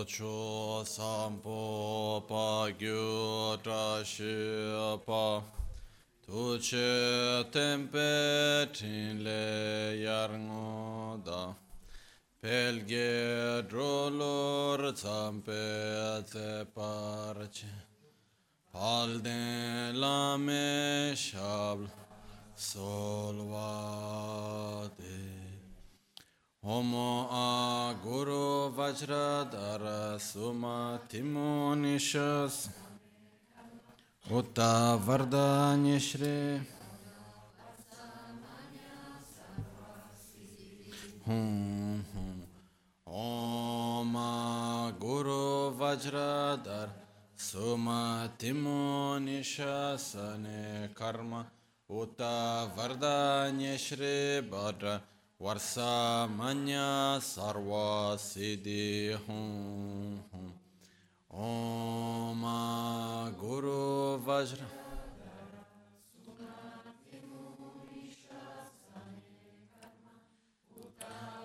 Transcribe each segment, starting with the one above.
Chocho sampo pa gyu tra shi pa Tuche tempe tin le yar da Pelge drolor zampe te parche Palde lame shabl solvade Homo a Guru Vajradhara Suma Timonishas Uta Vardanyashri Hum Hum Om Guru Vajradhara Suma Timonishasane Karma Uta Vardanyashri Bhadra Varsa Manya Sarva Siddhi Hum Hum. Om Guru Vajra.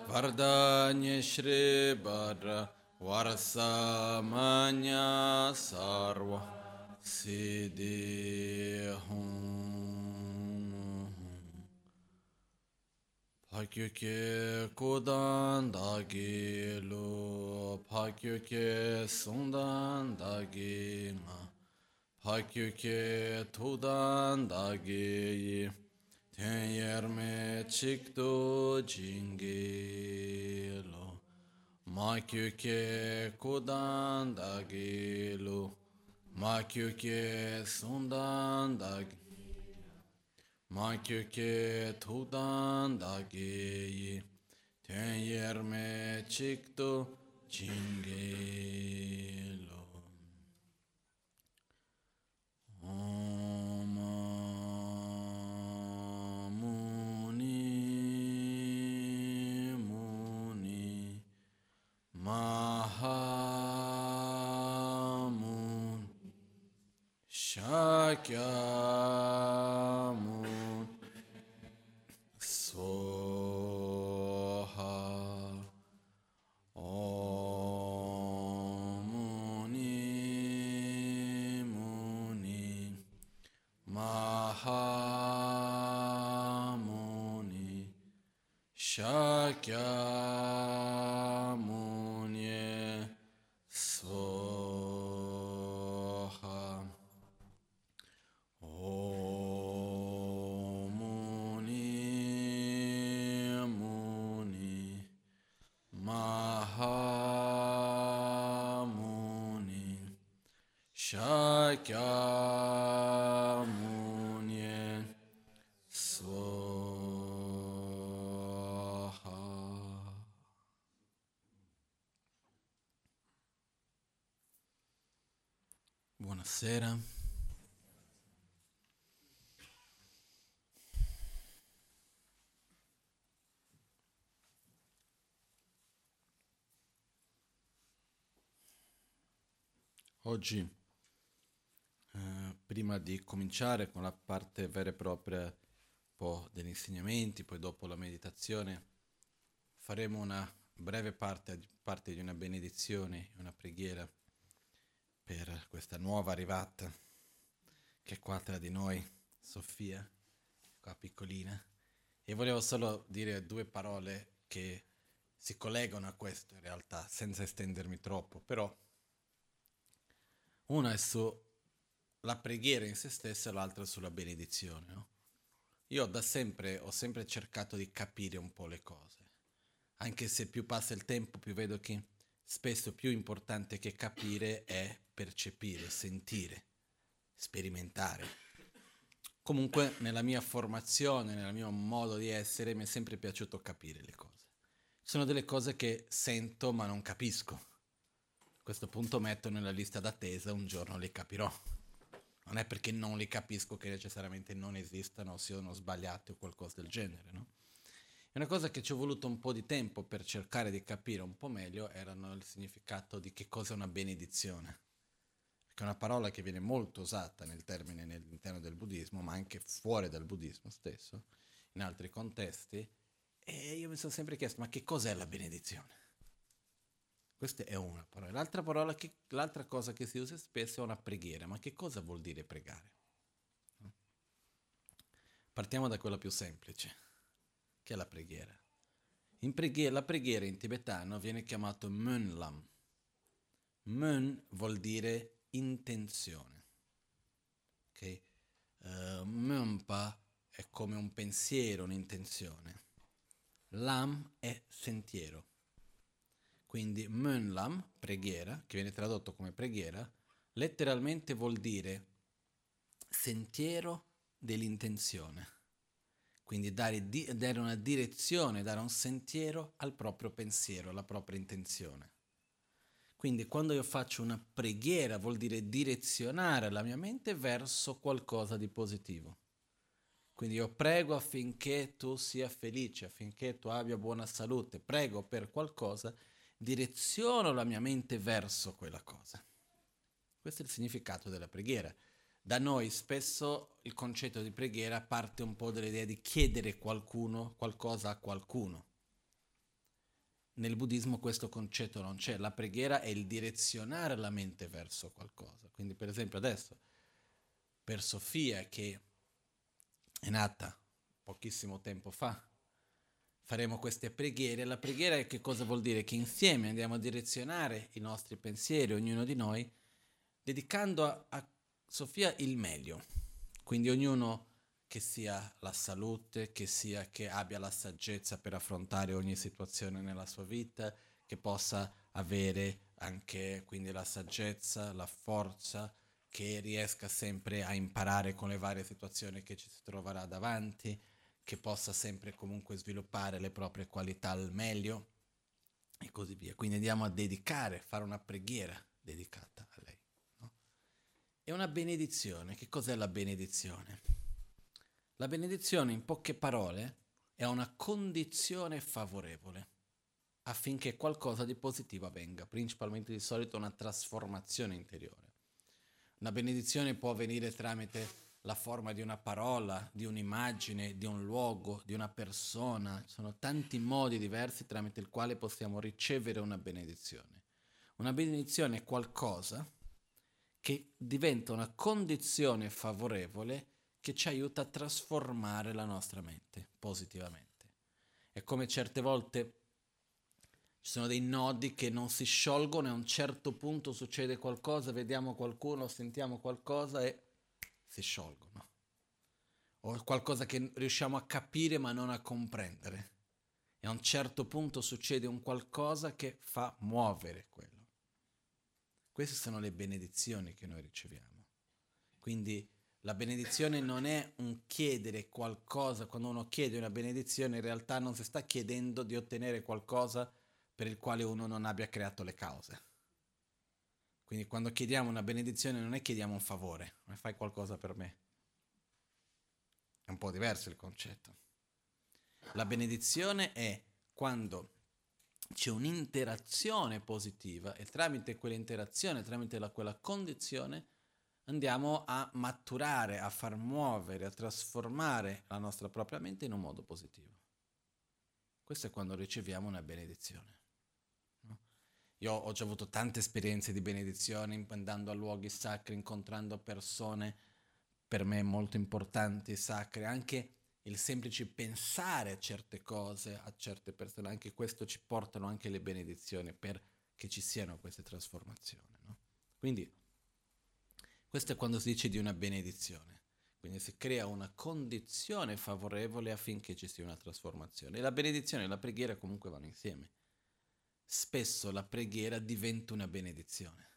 Vardanya Shri Bhadra. Varsa Manya Pakyöke kodan da gelo, pakyöke sundan da gema, pakyöke tudan da geyi, ten yerme çıktı cingelo, makyöke kodan da gelo, makyöke sundan da gelo. Dagi Makyuke tudan dagi ten yerme chikto chingelo. Om Muni Muni Mahamun Shakyamun Kya uh, Buonasera. Oggi, eh, prima di cominciare con la parte vera e propria, degli insegnamenti, poi dopo la meditazione, faremo una breve parte, parte di una benedizione, una preghiera questa nuova arrivata che è qua tra di noi, Sofia, qua piccolina. E volevo solo dire due parole che si collegano a questo in realtà, senza estendermi troppo, però una è sulla preghiera in se stessa e l'altra sulla benedizione. No? Io da sempre ho sempre cercato di capire un po' le cose, anche se più passa il tempo più vedo che spesso più importante che capire è percepire, sentire, sperimentare. Comunque nella mia formazione, nel mio modo di essere, mi è sempre piaciuto capire le cose. Sono delle cose che sento ma non capisco. A questo punto metto nella lista d'attesa, un giorno le capirò. Non è perché non li capisco che necessariamente non esistano siano sbagliati o qualcosa del genere, no? E una cosa che ci ho voluto un po' di tempo per cercare di capire un po' meglio erano il significato di che cosa è una benedizione. Perché è una parola che viene molto usata nel termine all'interno del buddismo, ma anche fuori dal buddismo stesso, in altri contesti. E io mi sono sempre chiesto, ma che cos'è la benedizione? Questa è una parola. L'altra, parola che, l'altra cosa che si usa spesso è una preghiera. Ma che cosa vuol dire pregare? Partiamo da quella più semplice, che è la preghiera. Preghiera, la preghiera in tibetano viene chiamato Mönlam. Mön vuol dire intenzione. Okay? Uh, Mönpa è come un pensiero, un'intenzione. Lam è sentiero. Quindi Mönlam, preghiera, che viene tradotto come preghiera, letteralmente vuol dire sentiero dell'intenzione. Quindi dare, di, dare, una direzione, dare un sentiero al proprio pensiero, alla propria intenzione. Quindi quando io faccio una preghiera vuol dire direzionare la mia mente verso qualcosa di positivo. Quindi io prego affinché tu sia felice, affinché tu abbia buona salute, prego per qualcosa, direziono la mia mente verso quella cosa. Questo è il significato della preghiera da noi spesso il concetto di preghiera parte un po' dall'idea di chiedere qualcuno, qualcosa a qualcuno. Nel buddismo questo concetto non c'è, la preghiera è il direzionare la mente verso qualcosa. Quindi per esempio adesso, per Sofia che è nata pochissimo tempo fa, faremo queste preghiere. La preghiera che cosa vuol dire? Che insieme andiamo a direzionare i nostri pensieri, ognuno di noi, dedicando a, a Sofia il meglio, quindi ognuno che sia la salute, che sia che abbia la saggezza per affrontare ogni situazione nella sua vita, che possa avere anche quindi la saggezza, la forza, che riesca sempre a imparare con le varie situazioni che ci si troverà davanti, che possa sempre comunque sviluppare le proprie qualità al meglio e così via. Quindi andiamo a dedicare, fare una preghiera dedicata. È una benedizione. Che cos'è la benedizione? La benedizione, in poche parole, è una condizione favorevole affinché qualcosa di positivo avvenga, principalmente di solito una trasformazione interiore. Una benedizione può avvenire tramite la forma di una parola, di un'immagine, di un luogo, di una persona. Ci sono tanti modi diversi tramite il quale possiamo ricevere una benedizione. Una benedizione è qualcosa che diventa una condizione favorevole che ci aiuta a trasformare la nostra mente positivamente. È come certe volte ci sono dei nodi che non si sciolgono e a un certo punto succede qualcosa, vediamo qualcuno, sentiamo qualcosa e si sciolgono. O qualcosa che riusciamo a capire ma non a comprendere. E a un certo punto succede un qualcosa che fa muovere quello. Queste sono le benedizioni che noi riceviamo. Quindi la benedizione non è un chiedere qualcosa, quando uno chiede una benedizione in realtà non si sta chiedendo di ottenere qualcosa per il quale uno non abbia creato le cause. Quindi quando chiediamo una benedizione non è chiediamo un favore, ma fai qualcosa per me. È un po' diverso il concetto. La benedizione è quando c'è un'interazione positiva e tramite quell'interazione, tramite la, quella condizione, andiamo a maturare, a far muovere, a trasformare la nostra propria mente in un modo positivo. Questo è quando riceviamo una benedizione. Io ho già avuto tante esperienze di benedizione andando a luoghi sacri, incontrando persone per me molto importanti, sacre, anche il semplice pensare a certe cose, a certe persone, anche questo ci portano anche le benedizioni perché ci siano queste trasformazioni. No? Quindi questo è quando si dice di una benedizione. Quindi si crea una condizione favorevole affinché ci sia una trasformazione. E la benedizione e la preghiera comunque vanno insieme. Spesso la preghiera diventa una benedizione,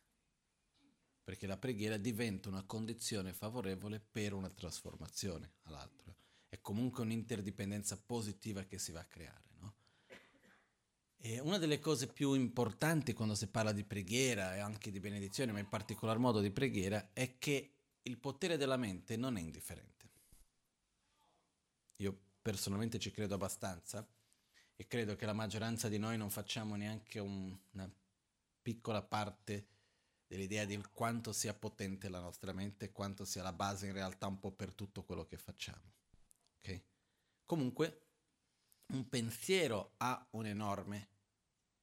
perché la preghiera diventa una condizione favorevole per una trasformazione all'altro è comunque un'interdipendenza positiva che si va a creare. No? E una delle cose più importanti quando si parla di preghiera e anche di benedizione, ma in particolar modo di preghiera, è che il potere della mente non è indifferente. Io personalmente ci credo abbastanza e credo che la maggioranza di noi non facciamo neanche un, una piccola parte dell'idea di quanto sia potente la nostra mente e quanto sia la base in realtà un po' per tutto quello che facciamo. Okay? Comunque, un pensiero ha un'enorme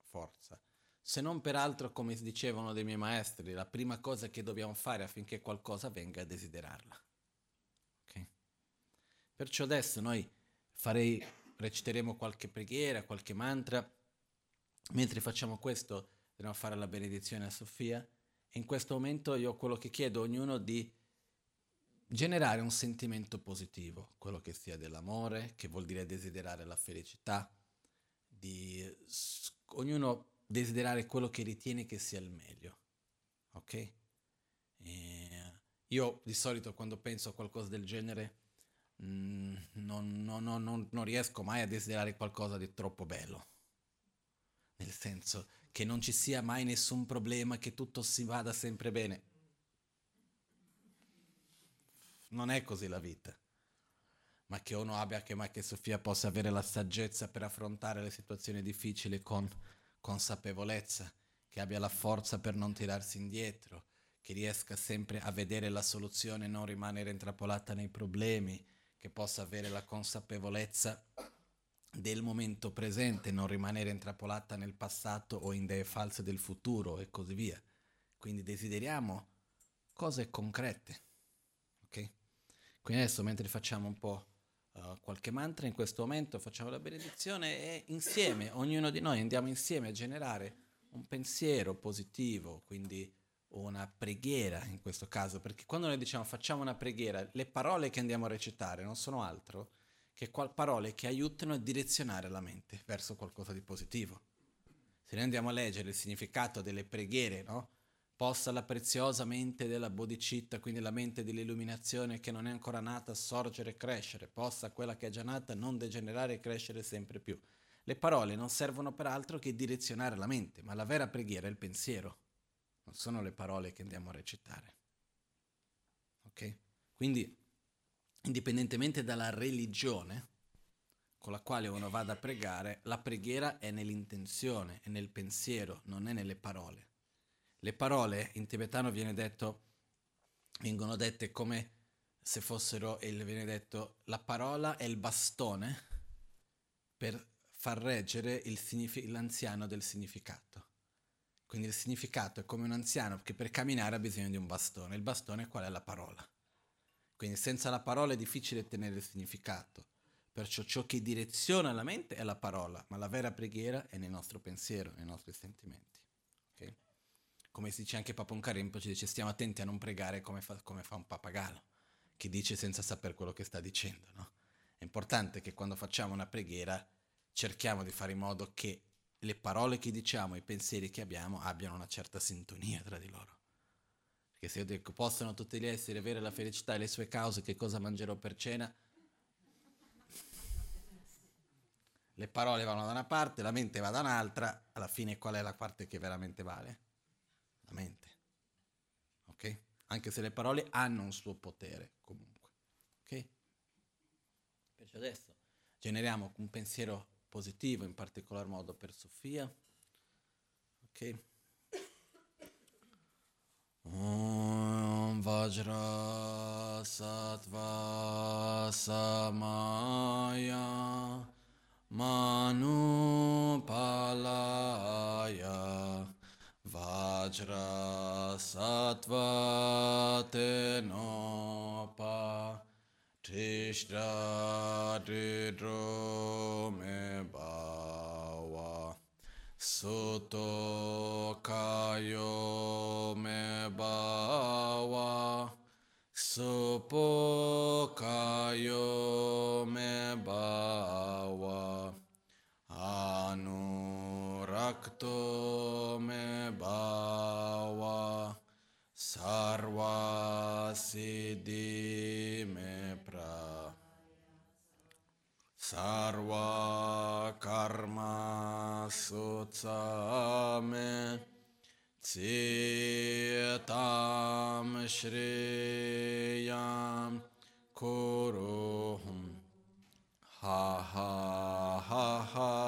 forza. Se non peraltro, come dicevano dei miei maestri, la prima cosa che dobbiamo fare affinché qualcosa venga è desiderarla. Okay? Perciò adesso noi farei, reciteremo qualche preghiera, qualche mantra. Mentre facciamo questo, dobbiamo fare la benedizione a Sofia. In questo momento io quello che chiedo a ognuno di generare un sentimento positivo, quello che sia dell'amore, che vuol dire desiderare la felicità, di ognuno desiderare quello che ritiene che sia il meglio. Ok? E io di solito quando penso a qualcosa del genere mm, non, non, non, non riesco mai a desiderare qualcosa di troppo bello. Nel senso che non ci sia mai nessun problema, che tutto si vada sempre bene non è così la vita. Ma che uno abbia, che, ma che Sofia possa avere la saggezza per affrontare le situazioni difficili con consapevolezza, che abbia la forza per non tirarsi indietro, che riesca sempre a vedere la soluzione e non rimanere intrappolata nei problemi, che possa avere la consapevolezza del momento presente, non rimanere intrappolata nel passato o in idee false del futuro e così via. Quindi desideriamo cose concrete. Quindi adesso mentre facciamo un po' uh, qualche mantra, in questo momento facciamo la benedizione e insieme, ognuno di noi andiamo insieme a generare un pensiero positivo, quindi una preghiera in questo caso, perché quando noi diciamo facciamo una preghiera, le parole che andiamo a recitare non sono altro che parole che aiutano a direzionare la mente verso qualcosa di positivo. Se noi andiamo a leggere il significato delle preghiere, no? Possa la preziosa mente della bodhicitta, quindi la mente dell'illuminazione che non è ancora nata, sorgere e crescere, possa quella che è già nata non degenerare e crescere sempre più. Le parole non servono per altro che direzionare la mente, ma la vera preghiera è il pensiero, non sono le parole che andiamo a recitare. Ok? Quindi, indipendentemente dalla religione con la quale uno vada a pregare, la preghiera è nell'intenzione, è nel pensiero, non è nelle parole. Le parole in tibetano detto, vengono dette come se fossero, e viene detto, la parola è il bastone per far reggere signifi- l'anziano del significato. Quindi il significato è come un anziano che per camminare ha bisogno di un bastone. Il bastone qual è la parola? Quindi senza la parola è difficile tenere il significato. Perciò ciò che direziona la mente è la parola, ma la vera preghiera è nel nostro pensiero, nei nostri sentimenti. Come si dice anche Papon Karempo, ci dice stiamo attenti a non pregare come fa, come fa un pappagallo, che dice senza sapere quello che sta dicendo. No? È importante che quando facciamo una preghiera cerchiamo di fare in modo che le parole che diciamo, i pensieri che abbiamo abbiano una certa sintonia tra di loro. Perché se io dico possono tutti gli esseri avere la felicità e le sue cause, che cosa mangerò per cena? Le parole vanno da una parte, la mente va da un'altra, alla fine qual è la parte che veramente vale? La mente. Ok? Anche se le parole hanno un suo potere comunque. Ok? Perciò adesso generiamo un pensiero positivo, in particolar modo per Sofia. Ok? Om Vajra Sattva Samaya Manu Palaya Vajra Sattva Tenopa Tishra Didro Me Bawa Soto Kayo Me Bawa Sopo Kayo Me Bawa Anurakto sarva siddhi me pra. Sarva karma sutsame Tsitam Shriyam Kuruhum. Ha ha ha ha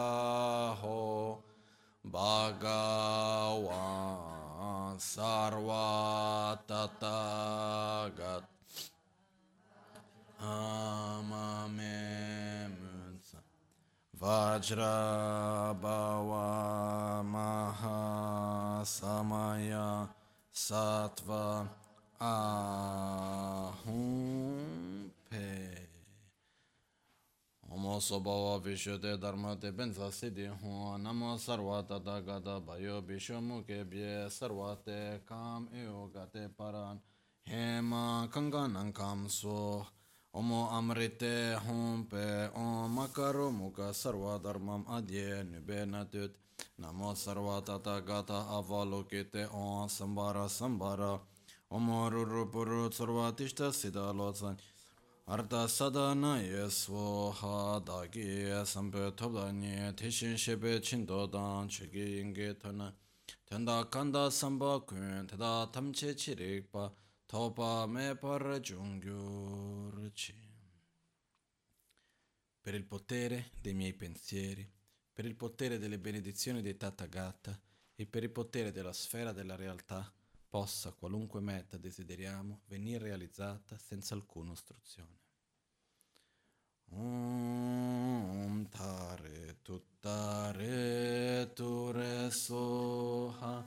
ho Bhagavan Sarvatatagat Amame Munsa Vajra Bhava Maha Samaya Sattva Ahum Pe Omo Sobhava Vishuddhe Dharma Te Benza Siddhi Hum Namo Sarva Tata Gata Bayo Bishu Mukhe Bye Sarva Te Kam Eo Gate Paran. Hema Kanganam Kam So Omo Amrite Hum Pe Om Makaro Mukha Sarva Dharmam Adye Nube Natut Namo Sarva Tata Gata Avalokite Om Sambara Sambara Omo Ruru Puru Sarva Tishta Siddha Lotsan Arta sadana yeswo ha dagi sampe topdani tishin shebe chindo dan chigi inge tona tenda kanda samba kun tada tamche chirikpa topa me par giungyurci. Per il potere dei miei pensieri, per il potere delle benedizioni dei Tathagata e per il potere della sfera della realtà, possa qualunque meta desideriamo venire realizzata senza alcuna ostruzione. Om tare tuttare ture soha.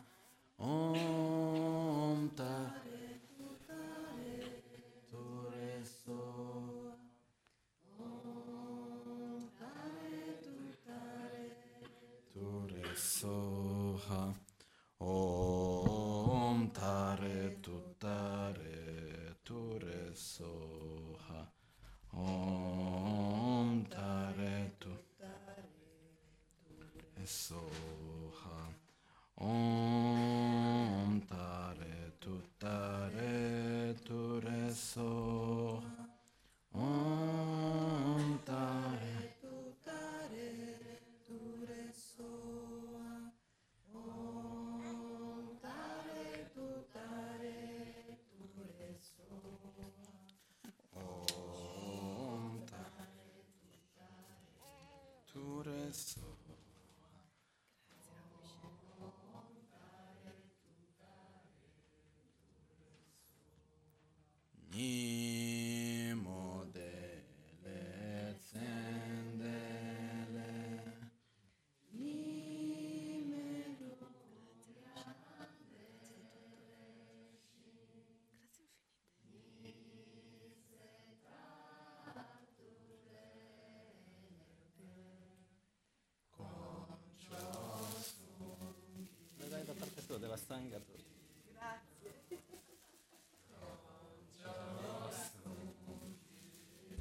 Om tare tuttare ture soha. Om tare tuttare ture soha. Om tare tuttare ture soha Om Tare Tu Soha Om parte tua della stanga tu.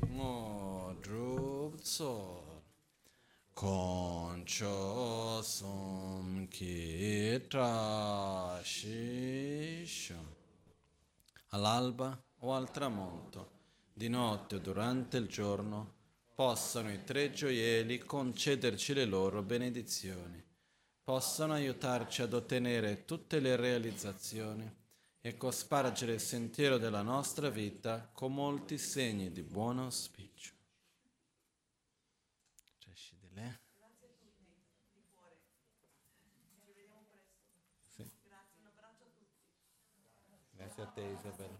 Mo drup tsol Concio som ki trasciscio. All'alba o al tramonto, di notte o durante il giorno, possano i tre gioielli concederci le loro benedizioni, possano aiutarci ad ottenere tutte le realizzazioni e cospargere il sentiero della nostra vita con molti segni di buon auspicio. Grazie a te Isabella.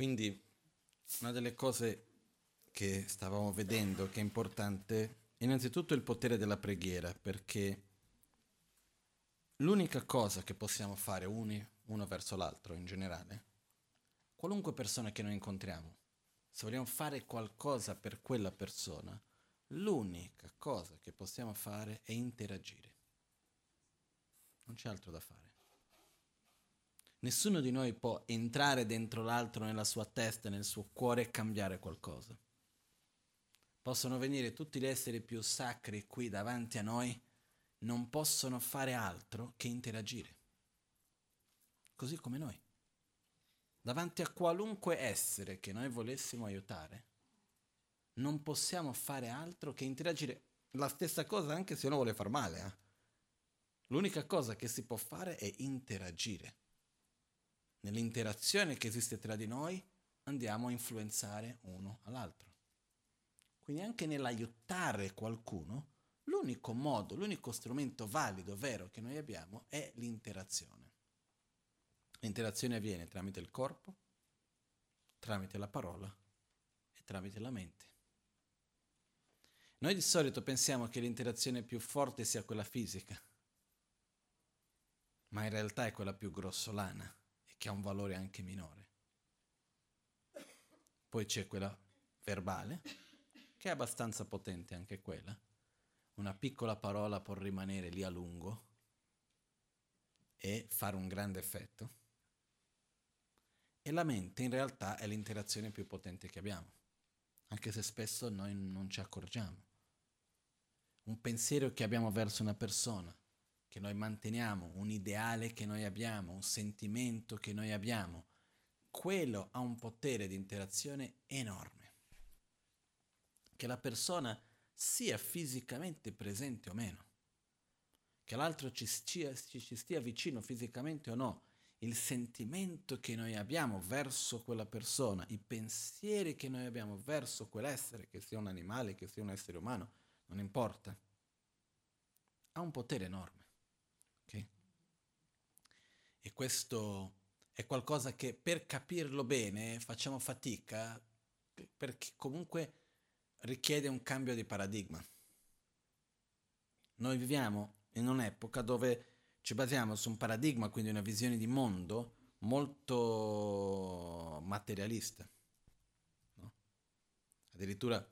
Quindi una delle cose che stavamo vedendo che è importante, innanzitutto il potere della preghiera, perché l'unica cosa che possiamo fare uni, uno verso l'altro in generale, qualunque persona che noi incontriamo, se vogliamo fare qualcosa per quella persona, l'unica cosa che possiamo fare è interagire. Non c'è altro da fare. Nessuno di noi può entrare dentro l'altro nella sua testa, nel suo cuore e cambiare qualcosa. Possono venire tutti gli esseri più sacri qui davanti a noi, non possono fare altro che interagire. Così come noi. Davanti a qualunque essere che noi volessimo aiutare, non possiamo fare altro che interagire. La stessa cosa anche se uno vuole far male. Eh? L'unica cosa che si può fare è interagire nell'interazione che esiste tra di noi, andiamo a influenzare uno all'altro. quindi anche nell'aiutare qualcuno, l'unico modo, l'unico strumento valido, vero che noi abbiamo è l'interazione. L'interazione avviene tramite il corpo, tramite la parola e tramite la mente. Noi di solito pensiamo che l'interazione più forte sia quella fisica, ma in realtà è quella più grossolana che ha un valore anche minore. Poi c'è quella verbale, che è abbastanza potente anche quella. Una piccola parola può rimanere lì a lungo e fare un grande effetto. E la mente in realtà è l'interazione più potente che abbiamo, anche se spesso noi non ci accorgiamo. Un pensiero che abbiamo verso una persona, che noi manteniamo, un ideale che noi abbiamo, un sentimento che noi abbiamo, quello ha un potere di interazione enorme. Che la persona sia fisicamente presente o meno, che l'altro ci, ci, ci stia vicino fisicamente o no, il sentimento che noi abbiamo verso quella persona, i pensieri che noi abbiamo verso quell'essere, che sia un animale, che sia un essere umano, non importa, ha un potere enorme. E questo è qualcosa che per capirlo bene facciamo fatica, perché comunque richiede un cambio di paradigma. Noi viviamo in un'epoca dove ci basiamo su un paradigma, quindi una visione di mondo molto materialista. No? Addirittura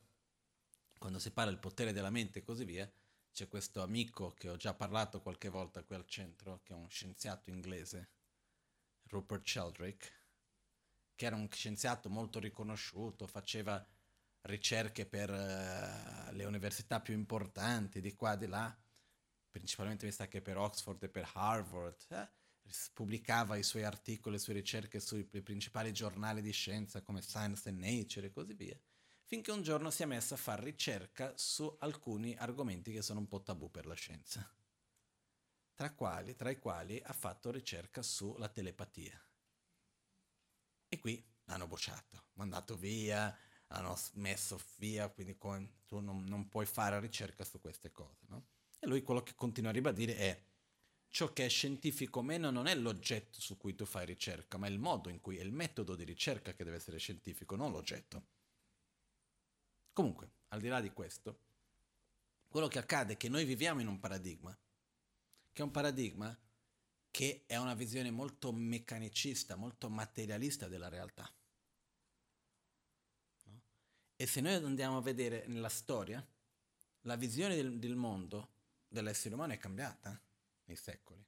quando si parla del potere della mente e così via, c'è questo amico che ho già parlato qualche volta qui al centro, che è uno scienziato inglese, Rupert Sheldrake, che era un scienziato molto riconosciuto, faceva ricerche per uh, le università più importanti di qua e di là, principalmente mi sa che per Oxford e per Harvard, eh, pubblicava i suoi articoli, le sue ricerche sui principali giornali di scienza come Science and Nature e così via, finché un giorno si è messo a fare ricerca su alcuni argomenti che sono un po' tabù per la scienza, tra, quali, tra i quali ha fatto ricerca sulla telepatia. E qui l'hanno bocciato, mandato via, hanno messo via, quindi tu non, non puoi fare ricerca su queste cose, no? E lui quello che continua a ribadire è ciò che è scientifico o meno non è l'oggetto su cui tu fai ricerca, ma è il modo in cui è il metodo di ricerca che deve essere scientifico, non l'oggetto. Comunque, al di là di questo, quello che accade è che noi viviamo in un paradigma, che è un paradigma che è una visione molto meccanicista, molto materialista della realtà. No? E se noi andiamo a vedere nella storia, la visione del, del mondo dell'essere umano è cambiata nei secoli,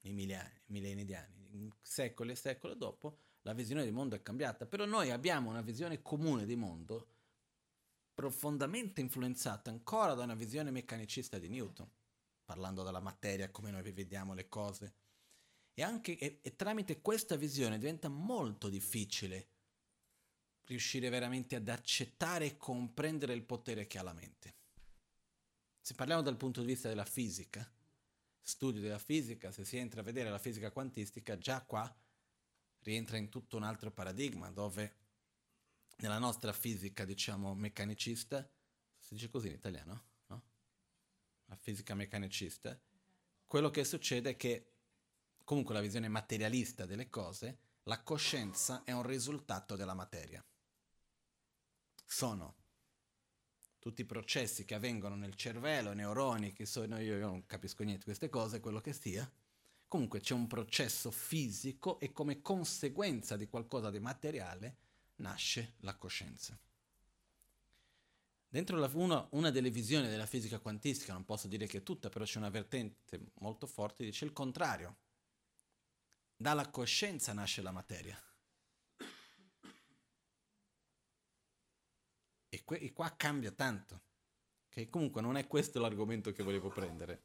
nei millenni, millenni di anni, secoli e secoli dopo la visione del mondo è cambiata, però noi abbiamo una visione comune di mondo profondamente influenzata ancora da una visione meccanicista di Newton, parlando della materia, come noi vediamo le cose. E, anche, e, e tramite questa visione diventa molto difficile riuscire veramente ad accettare e comprendere il potere che ha la mente. Se parliamo dal punto di vista della fisica, studio della fisica, se si entra a vedere la fisica quantistica, già qua rientra in tutto un altro paradigma dove nella nostra fisica, diciamo, meccanicista, si dice così in italiano, no? La fisica meccanicista, quello che succede è che comunque la visione materialista delle cose, la coscienza è un risultato della materia. Sono tutti i processi che avvengono nel cervello, neuroni, che sono io, io non capisco niente di queste cose, quello che sia. Comunque c'è un processo fisico e come conseguenza di qualcosa di materiale nasce la coscienza. Dentro la, una, una, delle visioni della fisica quantistica, non posso dire che è tutta, però c'è una vertente molto forte, dice il contrario. Dalla coscienza nasce la materia. E, que- e qua cambia tanto. Okay? Comunque non è questo l'argomento che volevo prendere.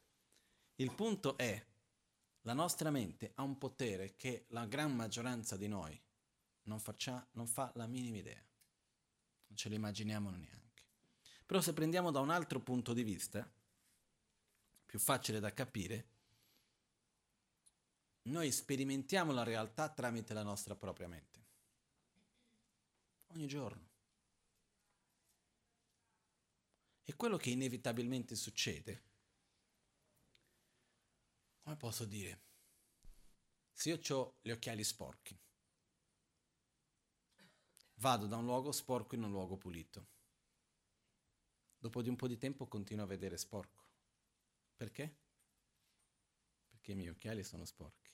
Il punto è, la nostra mente ha un potere che la gran maggioranza di noi non, faccia, non fa la minima idea. Non ce lo immaginiamo neanche. Però se prendiamo da un altro punto di vista, più facile da capire, noi sperimentiamo la realtà tramite la nostra propria mente. Ogni giorno. E quello che inevitabilmente succede, come posso dire, se io ho gli occhiali sporchi, vado da un luogo sporco in un luogo pulito, dopo di un po' di tempo continuo a vedere sporco. Perché? Perché i miei occhiali sono sporchi.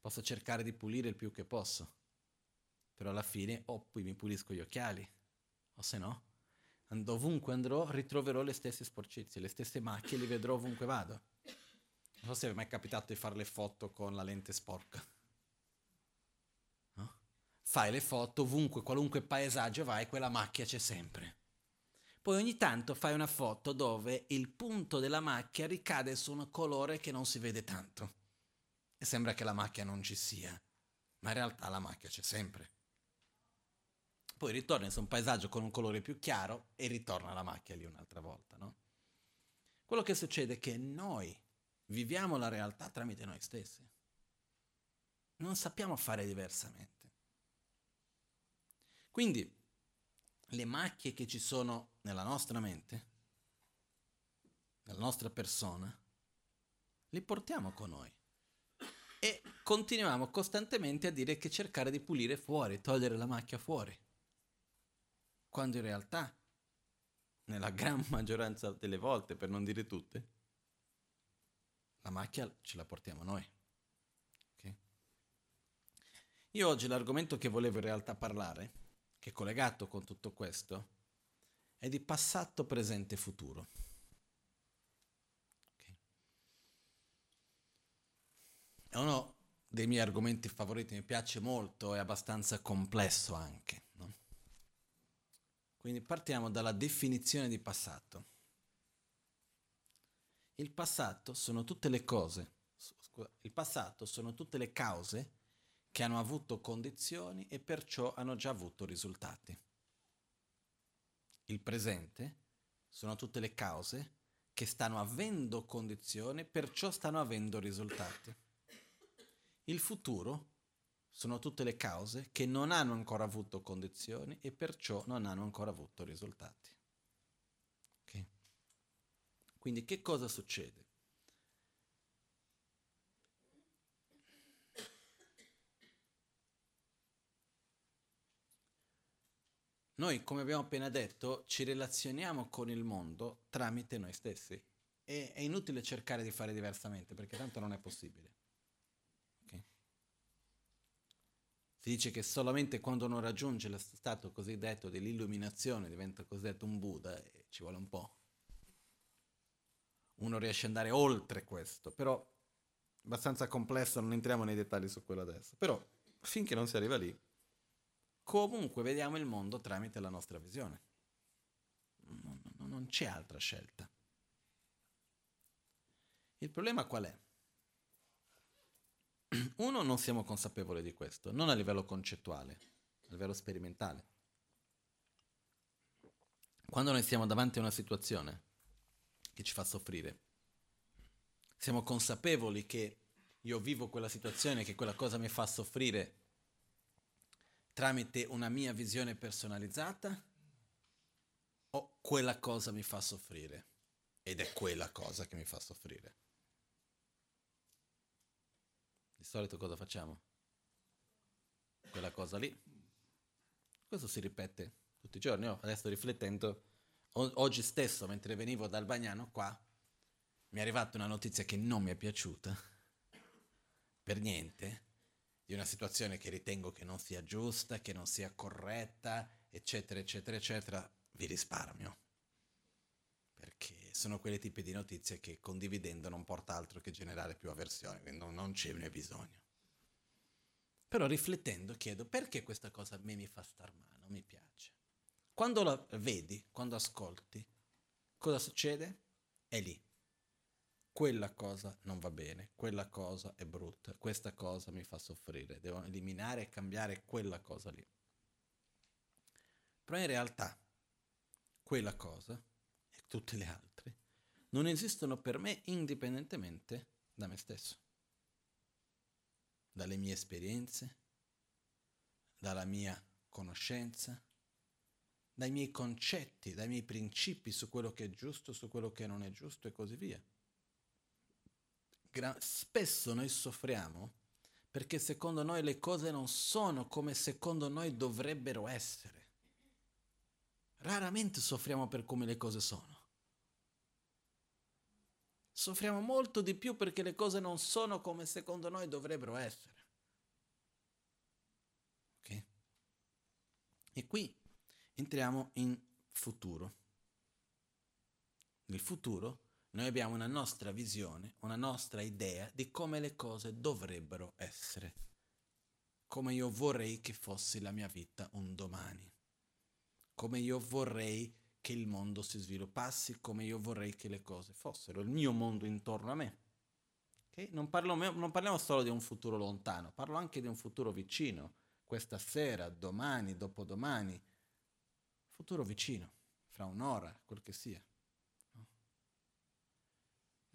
Posso cercare di pulire il più che posso, però alla fine o poi mi pulisco gli occhiali, o se no, dovunque andrò ritroverò le stesse sporcizie, le stesse macchie, li vedrò ovunque vado. Non so se vi è mai capitato di fare le foto con la lente sporca. Fai le foto ovunque, qualunque paesaggio vai, quella macchia c'è sempre. Poi ogni tanto fai una foto dove il punto della macchia ricade su un colore che non si vede tanto. E sembra che la macchia non ci sia, ma in realtà la macchia c'è sempre. Poi ritorna su un paesaggio con un colore più chiaro e ritorna la macchia lì un'altra volta, no? Quello che succede è che noi viviamo la realtà tramite noi stessi. Non sappiamo fare diversamente. Quindi le macchie che ci sono nella nostra mente, nella nostra persona, le portiamo con noi. E continuiamo costantemente a dire che cercare di pulire fuori, togliere la macchia fuori. Quando in realtà, nella gran maggioranza delle volte, per non dire tutte, la macchia ce la portiamo noi. Okay? Io oggi l'argomento che volevo in realtà parlare, che è collegato con tutto questo, è di passato, presente e futuro. Okay? È uno dei miei argomenti favoriti, mi piace molto, è abbastanza complesso anche. No? Quindi partiamo dalla definizione di passato. Il passato sono tutte le cose, scusa, il passato sono tutte le cause che hanno avuto condizioni e perciò hanno già avuto risultati. Il presente sono tutte le cause che stanno avendo condizioni, perciò stanno avendo risultati. Il futuro sono tutte le cause che non hanno ancora avuto condizioni e perciò non hanno ancora avuto risultati. Quindi che cosa succede? Noi, come abbiamo appena detto, ci relazioniamo con il mondo tramite noi stessi. E è inutile cercare di fare diversamente, perché tanto non è possibile. Okay? Si dice che solamente quando uno raggiunge lo stato cosiddetto dell'illuminazione diventa cosiddetto un Buddha e ci vuole un po' uno riesce ad andare oltre questo, però abbastanza complesso, non entriamo nei dettagli su quello adesso. Però finché non si arriva lì, comunque vediamo il mondo tramite la nostra visione. Non, non c'è altra scelta. Il problema qual è? Uno, non siamo consapevoli di questo, non a livello concettuale, a livello sperimentale. Quando noi siamo davanti a una situazione che ci fa soffrire. Siamo consapevoli che io vivo quella situazione, che quella cosa mi fa soffrire tramite una mia visione personalizzata o quella cosa mi fa soffrire ed è quella cosa che mi fa soffrire. Di solito cosa facciamo? Quella cosa lì. Questo si ripete tutti i giorni. Io adesso riflettendo o- oggi stesso, mentre venivo dal Bagnano qua, mi è arrivata una notizia che non mi è piaciuta, per niente, di una situazione che ritengo che non sia giusta, che non sia corretta, eccetera, eccetera, eccetera, vi risparmio. Perché sono quelle tipi di notizie che condividendo non porta altro che generare più avversione, quindi non ce ne bisogno. Però riflettendo chiedo perché questa cosa a me mi fa star male, non mi piace. Quando la vedi, quando ascolti, cosa succede? È lì. Quella cosa non va bene, quella cosa è brutta, questa cosa mi fa soffrire, devo eliminare e cambiare quella cosa lì. Però in realtà quella cosa e tutte le altre non esistono per me indipendentemente da me stesso, dalle mie esperienze, dalla mia conoscenza, dai miei concetti, dai miei principi su quello che è giusto, su quello che non è giusto e così via. Gra- spesso noi soffriamo perché secondo noi le cose non sono come secondo noi dovrebbero essere. Raramente soffriamo per come le cose sono. Soffriamo molto di più perché le cose non sono come secondo noi dovrebbero essere. Ok? E qui entriamo in futuro. Nel futuro noi abbiamo una nostra visione, una nostra idea di come le cose dovrebbero essere, come io vorrei che fosse la mia vita un domani, come io vorrei che il mondo si sviluppasse, come io vorrei che le cose fossero, il mio mondo intorno a me. Okay? Non, parlo, non parliamo solo di un futuro lontano, parlo anche di un futuro vicino, questa sera, domani, dopodomani, futuro vicino, fra un'ora, quel che sia.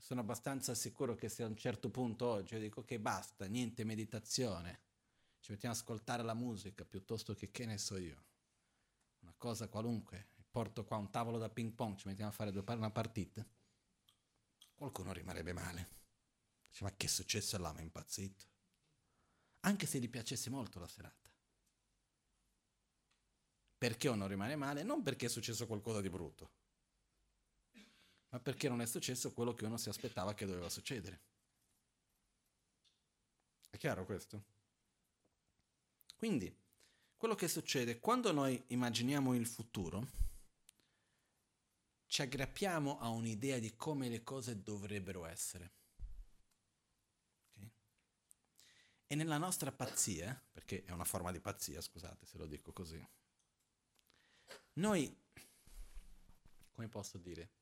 Sono abbastanza sicuro che se a un certo punto oggi io dico che basta, niente meditazione, ci mettiamo ad ascoltare la musica piuttosto che che ne so io, una cosa qualunque, porto qua un tavolo da ping pong, ci mettiamo a fare una partita, qualcuno rimarrebbe male. Dice, ma che è successo là? Ma è impazzito. Anche se gli piacesse molto la serata. Perché uno rimane male? Non perché è successo qualcosa di brutto, ma perché non è successo quello che uno si aspettava che doveva succedere. È chiaro questo? Quindi, quello che succede quando noi immaginiamo il futuro, ci aggrappiamo a un'idea di come le cose dovrebbero essere. Okay? E nella nostra pazzia, perché è una forma di pazzia, scusate se lo dico così, noi, come posso dire,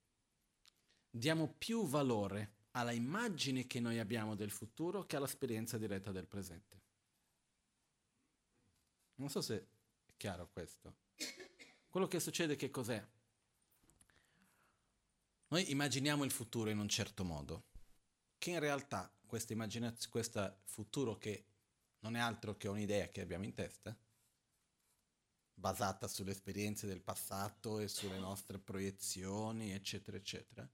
diamo più valore alla immagine che noi abbiamo del futuro che all'esperienza diretta del presente. Non so se è chiaro questo. Quello che succede che cos'è? Noi immaginiamo il futuro in un certo modo, che in realtà questo futuro che non è altro che un'idea che abbiamo in testa, basata sulle esperienze del passato e sulle nostre proiezioni, eccetera, eccetera,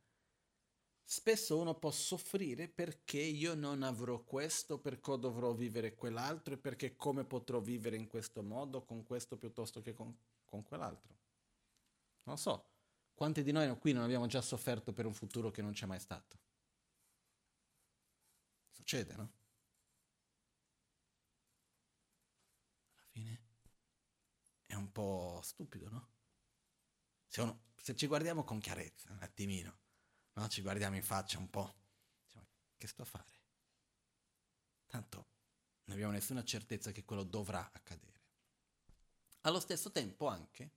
spesso uno può soffrire perché io non avrò questo, perché dovrò vivere quell'altro e perché come potrò vivere in questo modo con questo piuttosto che con, con quell'altro. Non so, quanti di noi qui non abbiamo già sofferto per un futuro che non c'è mai stato? Succede, no? un po' stupido, no? Se, uno, se ci guardiamo con chiarezza, un attimino, no? ci guardiamo in faccia un po', diciamo, che sto a fare? Tanto non abbiamo nessuna certezza che quello dovrà accadere. Allo stesso tempo anche,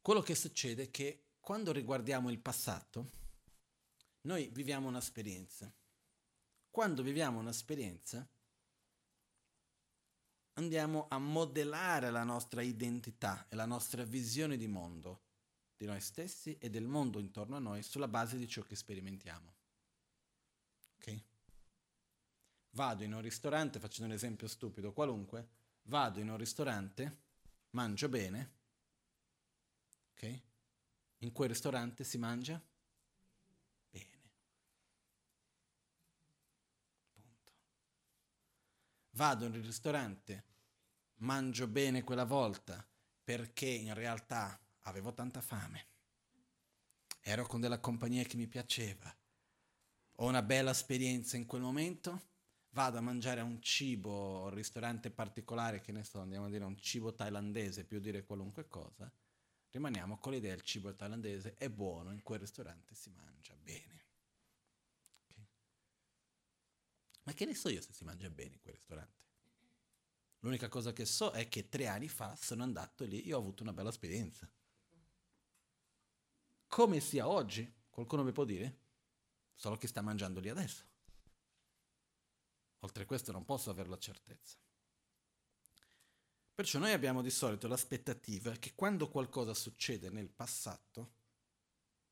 quello che succede è che quando riguardiamo il passato, noi viviamo un'esperienza. Quando viviamo un'esperienza, andiamo a modellare la nostra identità e la nostra visione di mondo, di noi stessi e del mondo intorno a noi sulla base di ciò che sperimentiamo. Ok? Vado in un ristorante, facendo un esempio stupido qualunque, vado in un ristorante, mangio bene, ok? In quel ristorante si mangia vado in un ristorante, mangio bene quella volta perché in realtà avevo tanta fame, ero con della compagnia che mi piaceva, ho una bella esperienza in quel momento, vado a mangiare a un cibo, un ristorante particolare, che ne so, andiamo a dire un cibo thailandese, più dire qualunque cosa, rimaniamo con l'idea del cibo thailandese è buono, in quel ristorante si mangia bene. Ma che ne so io se si mangia bene in quel ristorante? L'unica cosa che so è che tre anni fa sono andato lì e ho avuto una bella esperienza. Come sia oggi? Qualcuno mi può dire? Solo che sta mangiando lì adesso. Oltre a questo non posso avere la certezza. Perciò noi abbiamo di solito l'aspettativa che quando qualcosa succede nel passato,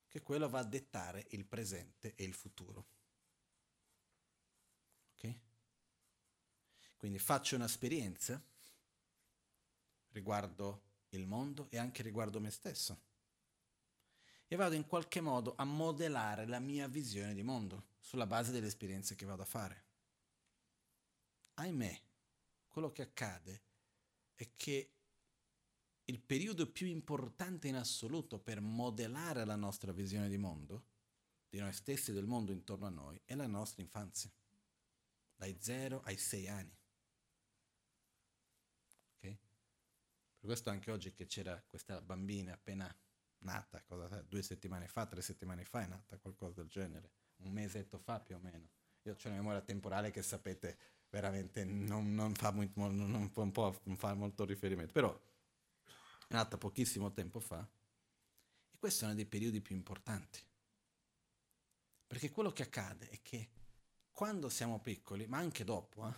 che quello va a dettare il presente e il futuro. Quindi faccio un'esperienza riguardo il mondo e anche riguardo me stesso. E vado in qualche modo a modellare la mia visione di mondo sulla base delle esperienze che vado a fare. Ahimè, quello che accade è che il periodo più importante in assoluto per modellare la nostra visione di mondo, di noi stessi e del mondo intorno a noi, è la nostra infanzia, dai 0 ai 6 anni. Per questo anche oggi che c'era questa bambina appena nata, cosa, due settimane fa, tre settimane fa è nata, qualcosa del genere, un mesetto fa più o meno. Io ho una memoria temporale che sapete veramente non, non, fa, molto, non, non, fa molto riferimento, però è nata pochissimo tempo fa, e questo è uno dei periodi più importanti. Perché quello che accade è che quando siamo piccoli, ma anche dopo, eh,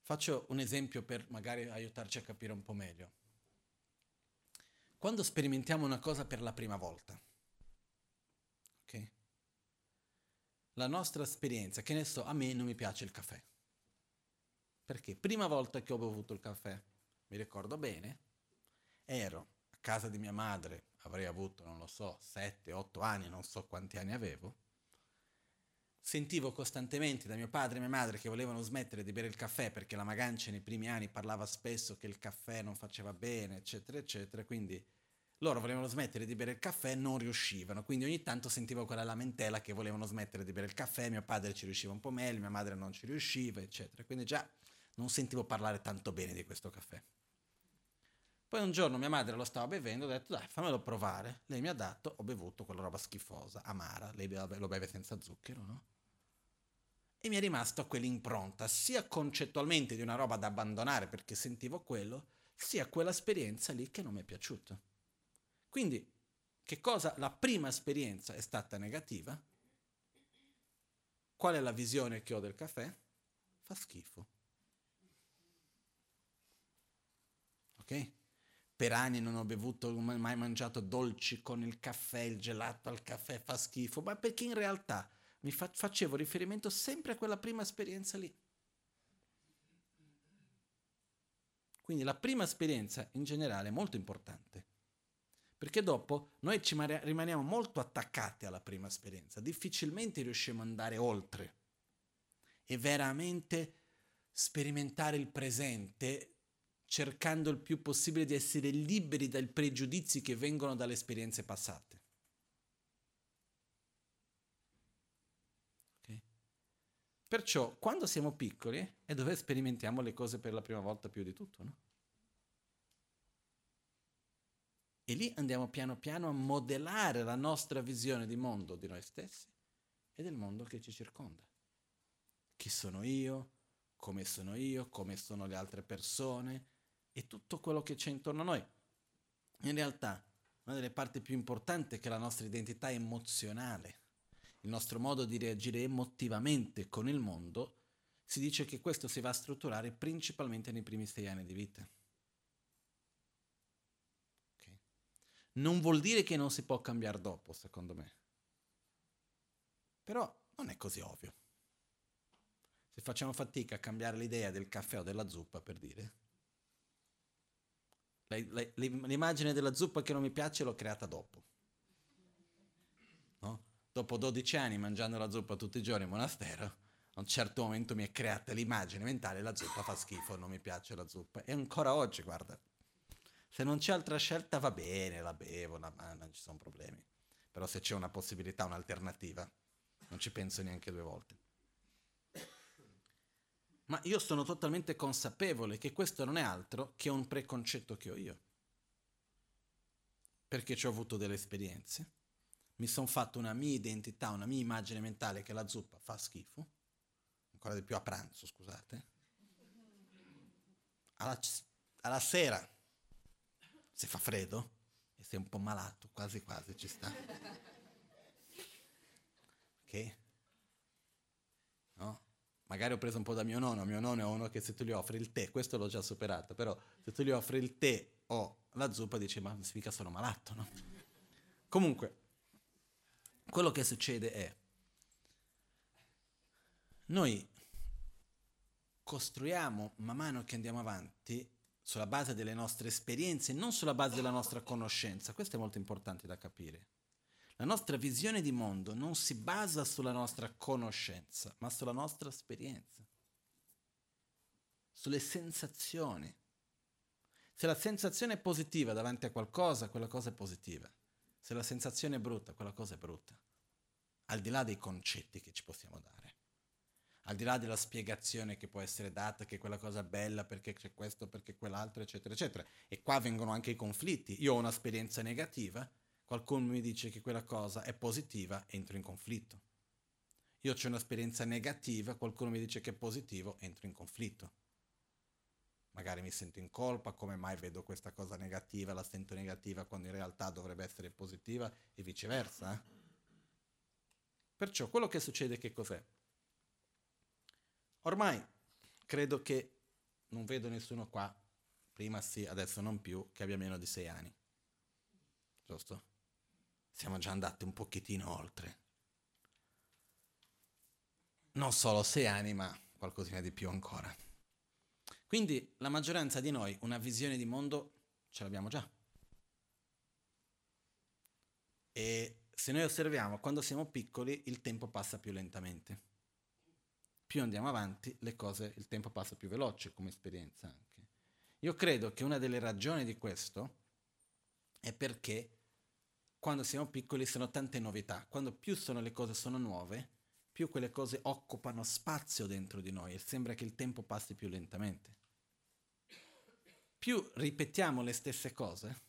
faccio un esempio per magari aiutarci a capire un po' meglio. Quando sperimentiamo una cosa per la prima volta, ok? La nostra esperienza, che ne so, a me non mi piace il caffè. Perché prima volta che ho bevuto il caffè, mi ricordo bene, ero a casa di mia madre, avrei avuto, non lo so, 7, 8 anni, non so quanti anni avevo, sentivo costantemente da mio padre e mia madre che volevano smettere di bere il caffè perché la Magancia nei primi anni parlava spesso che il caffè non faceva bene, eccetera, eccetera, quindi loro volevano smettere di bere il caffè e non riuscivano, quindi ogni tanto sentivo quella lamentela che volevano smettere di bere il caffè, mio padre ci riusciva un po' meglio, mia madre non ci riusciva, eccetera, quindi già non sentivo parlare tanto bene di questo caffè. Poi un giorno mia madre lo stava bevendo, ho detto dai fammelo provare. Lei mi ha dato, ho bevuto quella roba schifosa, amara, lei lo beve senza zucchero, no? E mi è rimasto quell'impronta, sia concettualmente di una roba da abbandonare perché sentivo quello, sia quell'esperienza lì che non mi è piaciuta. Quindi, che cosa? La prima esperienza è stata negativa. Qual è la visione che ho del caffè? Fa schifo. Ok? per anni non ho bevuto, mai mangiato dolci con il caffè, il gelato al caffè fa schifo, ma perché in realtà mi fa- facevo riferimento sempre a quella prima esperienza lì. Quindi la prima esperienza in generale è molto importante, perché dopo noi ci rimaniamo molto attaccati alla prima esperienza, difficilmente riusciamo ad andare oltre e veramente sperimentare il presente cercando il più possibile di essere liberi dai pregiudizi che vengono dalle esperienze passate. Okay? Perciò, quando siamo piccoli, è dove sperimentiamo le cose per la prima volta più di tutto, no? E lì andiamo piano piano a modellare la nostra visione di mondo, di noi stessi e del mondo che ci circonda. Chi sono io? Come sono io? Come sono le altre persone? e tutto quello che c'è intorno a noi. In realtà, una delle parti più importanti è che la nostra identità emozionale, il nostro modo di reagire emotivamente con il mondo, si dice che questo si va a strutturare principalmente nei primi sei anni di vita. Okay. Non vuol dire che non si può cambiare dopo, secondo me. Però non è così ovvio. Se facciamo fatica a cambiare l'idea del caffè o della zuppa, per dire, l'immagine della zuppa che non mi piace l'ho creata dopo. No? Dopo 12 anni mangiando la zuppa tutti i giorni in monastero, a un certo momento mi è creata l'immagine mentale la zuppa fa schifo, non mi piace la zuppa. E ancora oggi, guarda, se non c'è altra scelta va bene, la bevo, la, non ci sono problemi. Però se c'è una possibilità, un'alternativa, non ci penso neanche due volte. Ma io sono totalmente consapevole che questo non è altro che un preconcetto che ho io. Perché ci ho avuto delle esperienze, mi sono fatto una mia identità, una mia immagine mentale che la zuppa fa schifo, ancora di più a pranzo, scusate. Alla, alla sera, se fa freddo e sei un po' malato, quasi quasi ci sta. Ok? No? magari ho preso un po' da mio nonno, mio nonno è uno che se tu gli offri il tè, questo l'ho già superato, però se tu gli offri il tè o la zuppa dice ma mica sono malato, no? Comunque, quello che succede è, noi costruiamo man mano che andiamo avanti sulla base delle nostre esperienze, non sulla base della nostra conoscenza. Questo è molto importante da capire. La nostra visione di mondo non si basa sulla nostra conoscenza, ma sulla nostra esperienza, sulle sensazioni. Se la sensazione è positiva davanti a qualcosa, quella cosa è positiva. Se la sensazione è brutta, quella cosa è brutta. Al di là dei concetti che ci possiamo dare. Al di là della spiegazione che può essere data, che quella cosa è bella perché c'è questo, perché quell'altro, eccetera, eccetera. E qua vengono anche i conflitti. Io ho un'esperienza negativa, qualcuno mi dice che quella cosa è positiva, entro in conflitto. Io ho un'esperienza negativa, qualcuno mi dice che è positivo, entro in conflitto. Magari mi sento in colpa, come mai vedo questa cosa negativa, la sento negativa quando in realtà dovrebbe essere positiva e viceversa. Eh? Perciò quello che succede che cos'è? Ormai credo che non vedo nessuno qua, prima sì, adesso non più, che abbia meno di sei anni. Giusto? siamo già andati un pochettino oltre. Non solo sei anni, ma qualcosina di più ancora. Quindi la maggioranza di noi una visione di mondo ce l'abbiamo già. E se noi osserviamo, quando siamo piccoli il tempo passa più lentamente. Più andiamo avanti, cose, il tempo passa più veloce come esperienza anche. Io credo che una delle ragioni di questo è perché quando siamo piccoli sono tante novità. Quando più sono le cose sono nuove, più quelle cose occupano spazio dentro di noi e sembra che il tempo passi più lentamente. Più ripetiamo le stesse cose,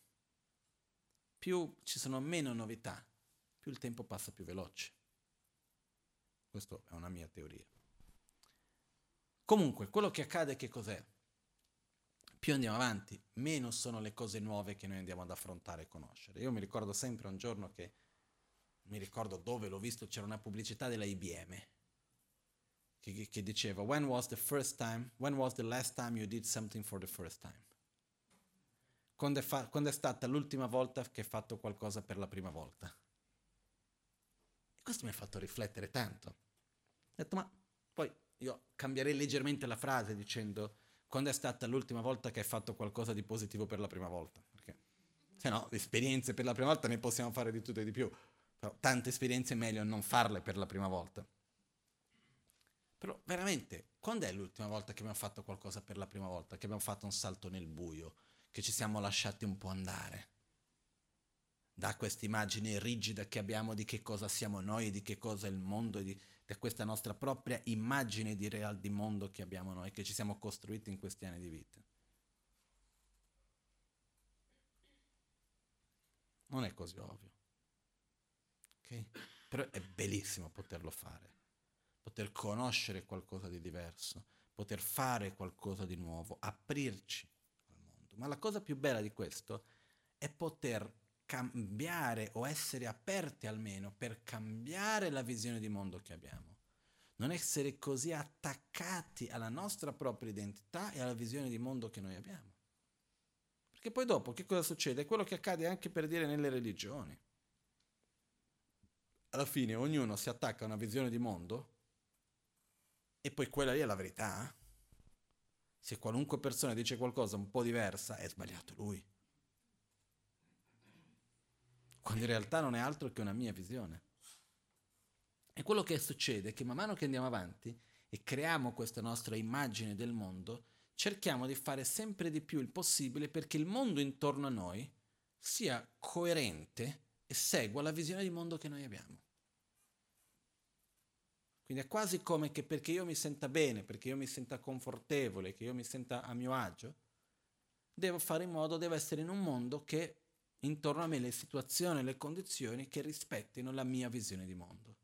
più ci sono meno novità, più il tempo passa più veloce. Questa è una mia teoria. Comunque, quello che accade che cos'è? più andiamo avanti, meno sono le cose nuove che noi andiamo ad affrontare e conoscere. Io mi ricordo sempre un giorno che, mi ricordo dove l'ho visto, c'era una pubblicità della IBM che, che diceva When was the first time, when was the last time you did something for the first time? Quando è, fa- quando è stata l'ultima volta che hai fatto qualcosa per la prima volta? E questo mi ha fatto riflettere tanto. Ho detto, ma poi io cambierei leggermente la frase dicendo quando è stata l'ultima volta che hai fatto qualcosa di positivo per la prima volta? Perché se no, esperienze per la prima volta ne possiamo fare di tutto e di più, però tante esperienze è meglio non farle per la prima volta. Però veramente, quando è l'ultima volta che abbiamo fatto qualcosa per la prima volta, che abbiamo fatto un salto nel buio, che ci siamo lasciati un po' andare? Da questa immagine rigida che abbiamo di che cosa siamo noi, di che cosa è il mondo, di da questa nostra propria immagine di real di mondo che abbiamo noi, che ci siamo costruiti in questi anni di vita. Non è così ovvio. Okay? Però è bellissimo poterlo fare, poter conoscere qualcosa di diverso, poter fare qualcosa di nuovo, aprirci al mondo. Ma la cosa più bella di questo è poter cambiare o essere aperti almeno per cambiare la visione di mondo che abbiamo. Non essere così attaccati alla nostra propria identità e alla visione di mondo che noi abbiamo. Perché poi dopo che cosa succede? È quello che accade anche per dire nelle religioni. Alla fine ognuno si attacca a una visione di mondo e poi quella lì è la verità. Se qualunque persona dice qualcosa un po' diversa, è sbagliato lui quando in realtà non è altro che una mia visione. E quello che succede è che man mano che andiamo avanti e creiamo questa nostra immagine del mondo, cerchiamo di fare sempre di più il possibile perché il mondo intorno a noi sia coerente e segua la visione di mondo che noi abbiamo. Quindi è quasi come che perché io mi senta bene, perché io mi senta confortevole, che io mi senta a mio agio, devo fare in modo, devo essere in un mondo che intorno a me le situazioni e le condizioni che rispettino la mia visione di mondo.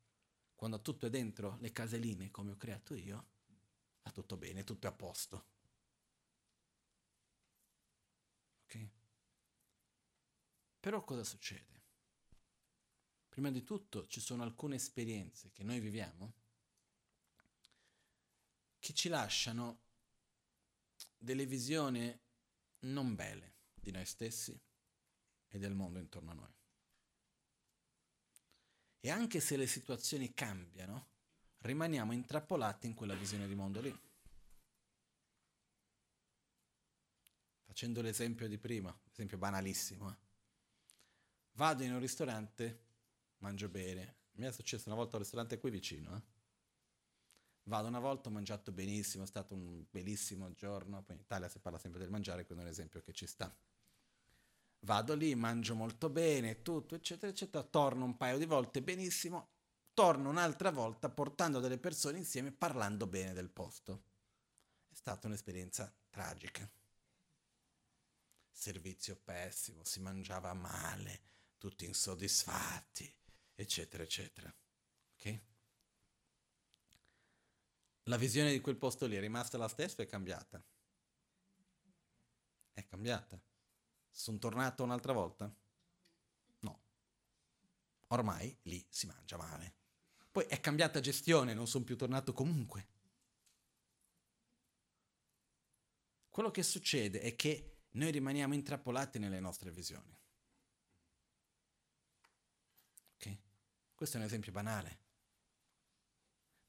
Quando tutto è dentro le caselline come ho creato io, va tutto bene, tutto è a posto. Ok? Però cosa succede? Prima di tutto ci sono alcune esperienze che noi viviamo che ci lasciano delle visioni non belle di noi stessi, e del mondo intorno a noi. E anche se le situazioni cambiano, rimaniamo intrappolati in quella visione di mondo lì. facendo l'esempio di prima, esempio banalissimo. Eh. Vado in un ristorante, mangio bene. Mi è successo una volta un ristorante qui vicino. Eh. Vado una volta, ho mangiato benissimo, è stato un bellissimo giorno. Poi in Italia si parla sempre del mangiare, questo è un esempio che ci sta. Vado lì, mangio molto bene, tutto, eccetera, eccetera. Torno un paio di volte benissimo. Torno un'altra volta portando delle persone insieme parlando bene del posto. È stata un'esperienza tragica. Servizio pessimo, si mangiava male, tutti insoddisfatti, eccetera, eccetera. Ok? La visione di quel posto lì è rimasta la stessa o è cambiata? È cambiata. Sono tornato un'altra volta? No. Ormai lì si mangia male. Poi è cambiata gestione, non sono più tornato comunque. Quello che succede è che noi rimaniamo intrappolati nelle nostre visioni. Questo è un esempio banale.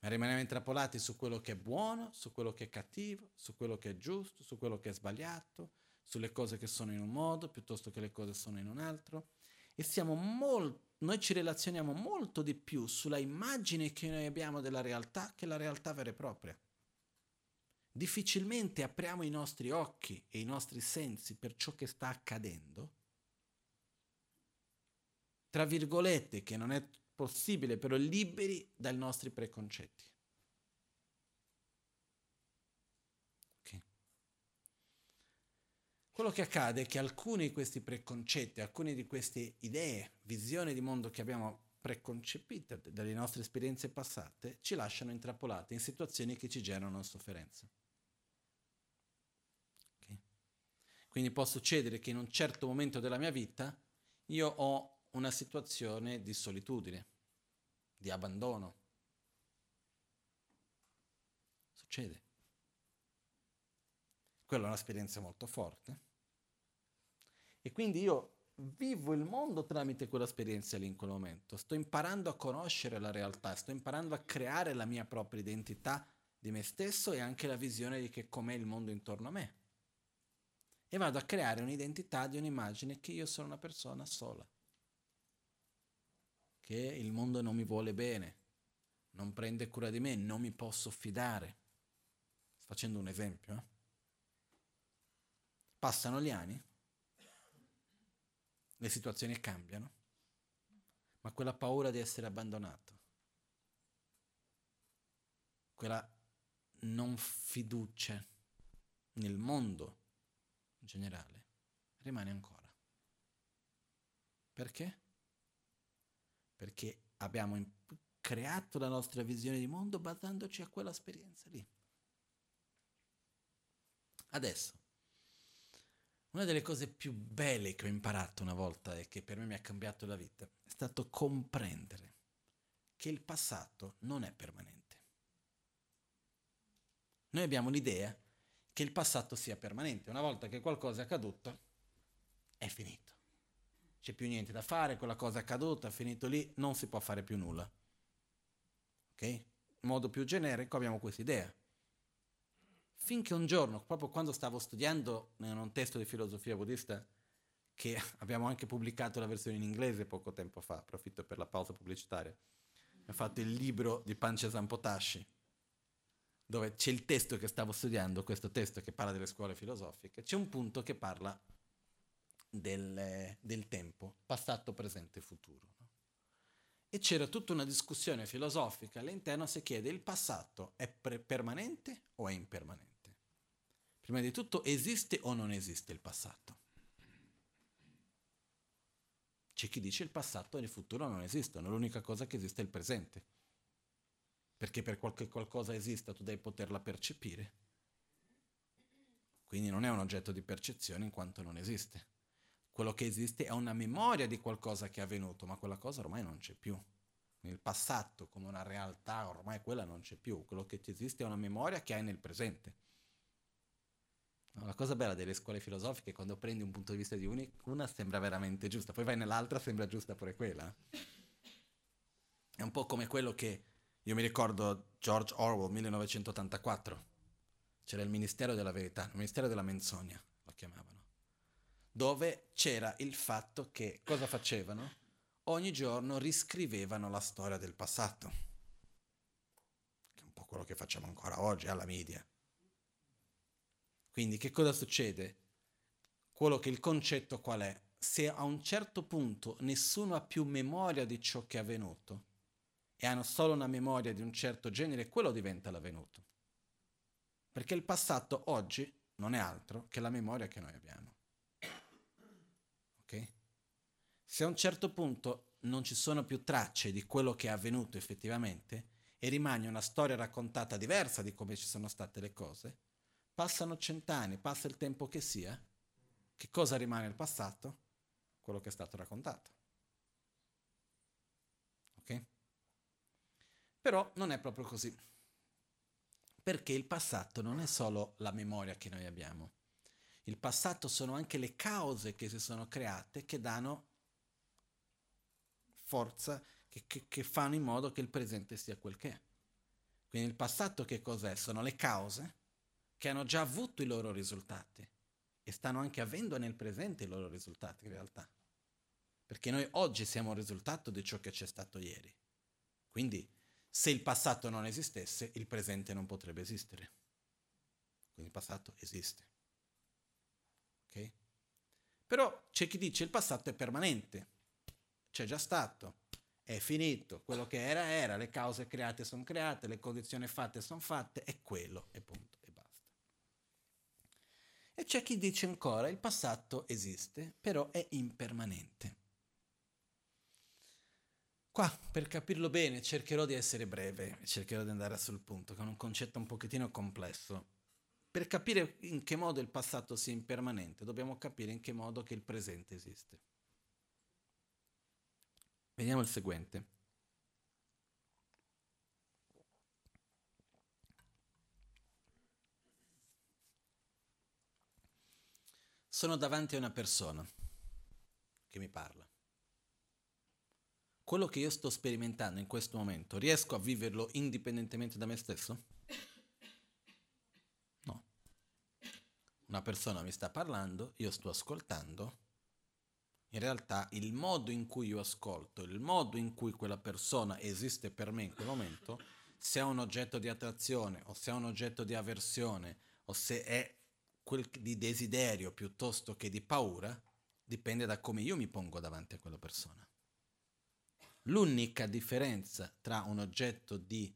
Ma rimaniamo intrappolati su quello che è buono, su quello che è cattivo, su quello che è giusto, su quello che è sbagliato, sulle cose che sono in un modo piuttosto che le cose sono in un altro. E siamo molto, noi ci relazioniamo molto di più sulla immagine che noi abbiamo della realtà che la realtà vera e propria. Difficilmente apriamo i nostri occhi e i nostri sensi per ciò che sta accadendo. Tra virgolette, che non è possibile, però liberi dai nostri preconcetti. Okay. Quello che accade è che alcuni di questi preconcetti, alcune di queste idee, visioni di mondo che abbiamo preconcepite dalle nostre esperienze passate, ci lasciano intrappolati in situazioni che ci generano sofferenza. Okay. Quindi può succedere che in un certo momento della mia vita io ho una situazione di solitudine, di abbandono. Succede. Quella è un'esperienza molto forte. E quindi io vivo il mondo tramite quell'esperienza lì in quel momento. Sto imparando a conoscere la realtà, sto imparando a creare la mia propria identità di me stesso e anche la visione di che com'è il mondo intorno a me. E vado a creare un'identità di un'immagine che io sono una persona sola che il mondo non mi vuole bene, non prende cura di me, non mi posso fidare. Sto facendo un esempio. Eh? Passano gli anni, le situazioni cambiano, ma quella paura di essere abbandonato, quella non fiducia nel mondo in generale, rimane ancora. Perché? perché abbiamo creato la nostra visione di mondo basandoci a quella esperienza lì. Adesso, una delle cose più belle che ho imparato una volta e che per me mi ha cambiato la vita è stato comprendere che il passato non è permanente. Noi abbiamo l'idea che il passato sia permanente. Una volta che qualcosa è accaduto, è finito c'è più niente da fare, quella cosa è accaduta, è finito lì, non si può fare più nulla. Ok? In modo più generico abbiamo questa idea. Finché un giorno, proprio quando stavo studiando in un testo di filosofia buddista, che abbiamo anche pubblicato la versione in inglese poco tempo fa, approfitto per la pausa pubblicitaria, ho fatto il libro di Pancha Zampotashi, dove c'è il testo che stavo studiando, questo testo che parla delle scuole filosofiche, c'è un punto che parla del, del tempo, passato, presente e futuro. No? E c'era tutta una discussione filosofica all'interno se chiede il passato è pre- permanente o è impermanente. Prima di tutto esiste o non esiste il passato? C'è chi dice il passato e il futuro non esistono, l'unica cosa che esiste è il presente. Perché per qualche qualcosa esista tu devi poterla percepire. Quindi non è un oggetto di percezione in quanto non esiste. Quello che esiste è una memoria di qualcosa che è avvenuto, ma quella cosa ormai non c'è più. Nel passato, come una realtà, ormai quella non c'è più. Quello che esiste è una memoria che hai nel presente. La cosa bella delle scuole filosofiche è quando prendi un punto di vista di una sembra veramente giusta, poi vai nell'altra sembra giusta pure quella. È un po' come quello che io mi ricordo George Orwell 1984. C'era il Ministero della Verità, il Ministero della Menzogna, lo chiamavano dove c'era il fatto che cosa facevano? Ogni giorno riscrivevano la storia del passato, che è un po' quello che facciamo ancora oggi alla media. Quindi che cosa succede? Quello che il concetto qual è? Se a un certo punto nessuno ha più memoria di ciò che è avvenuto e hanno solo una memoria di un certo genere, quello diventa l'avvenuto. Perché il passato oggi non è altro che la memoria che noi abbiamo. Ok? Se a un certo punto non ci sono più tracce di quello che è avvenuto effettivamente e rimane una storia raccontata diversa di come ci sono state le cose, Passano cent'anni, passa il tempo che sia, che cosa rimane il passato? Quello che è stato raccontato. Ok? Però non è proprio così. Perché il passato non è solo la memoria che noi abbiamo. Il passato sono anche le cause che si sono create che danno forza, che, che, che fanno in modo che il presente sia quel che è. Quindi il passato che cos'è? Sono le cause che hanno già avuto i loro risultati e stanno anche avendo nel presente i loro risultati in realtà. Perché noi oggi siamo il risultato di ciò che c'è stato ieri. Quindi se il passato non esistesse, il presente non potrebbe esistere. Quindi il passato esiste. Ok? Però c'è chi dice il passato è permanente, c'è già stato, è finito, quello che era era, le cause create sono create, le condizioni fatte sono fatte, è quello e punto. E c'è chi dice ancora il passato esiste, però è impermanente. Qua, per capirlo bene, cercherò di essere breve, cercherò di andare sul punto, è un concetto un pochettino complesso. Per capire in che modo il passato sia impermanente, dobbiamo capire in che modo che il presente esiste. Vediamo il seguente. Sono davanti a una persona che mi parla. Quello che io sto sperimentando in questo momento, riesco a viverlo indipendentemente da me stesso? No. Una persona mi sta parlando, io sto ascoltando. In realtà il modo in cui io ascolto, il modo in cui quella persona esiste per me in quel momento, se è un oggetto di attrazione o se è un oggetto di avversione o se è quel di desiderio piuttosto che di paura dipende da come io mi pongo davanti a quella persona. L'unica differenza tra un oggetto di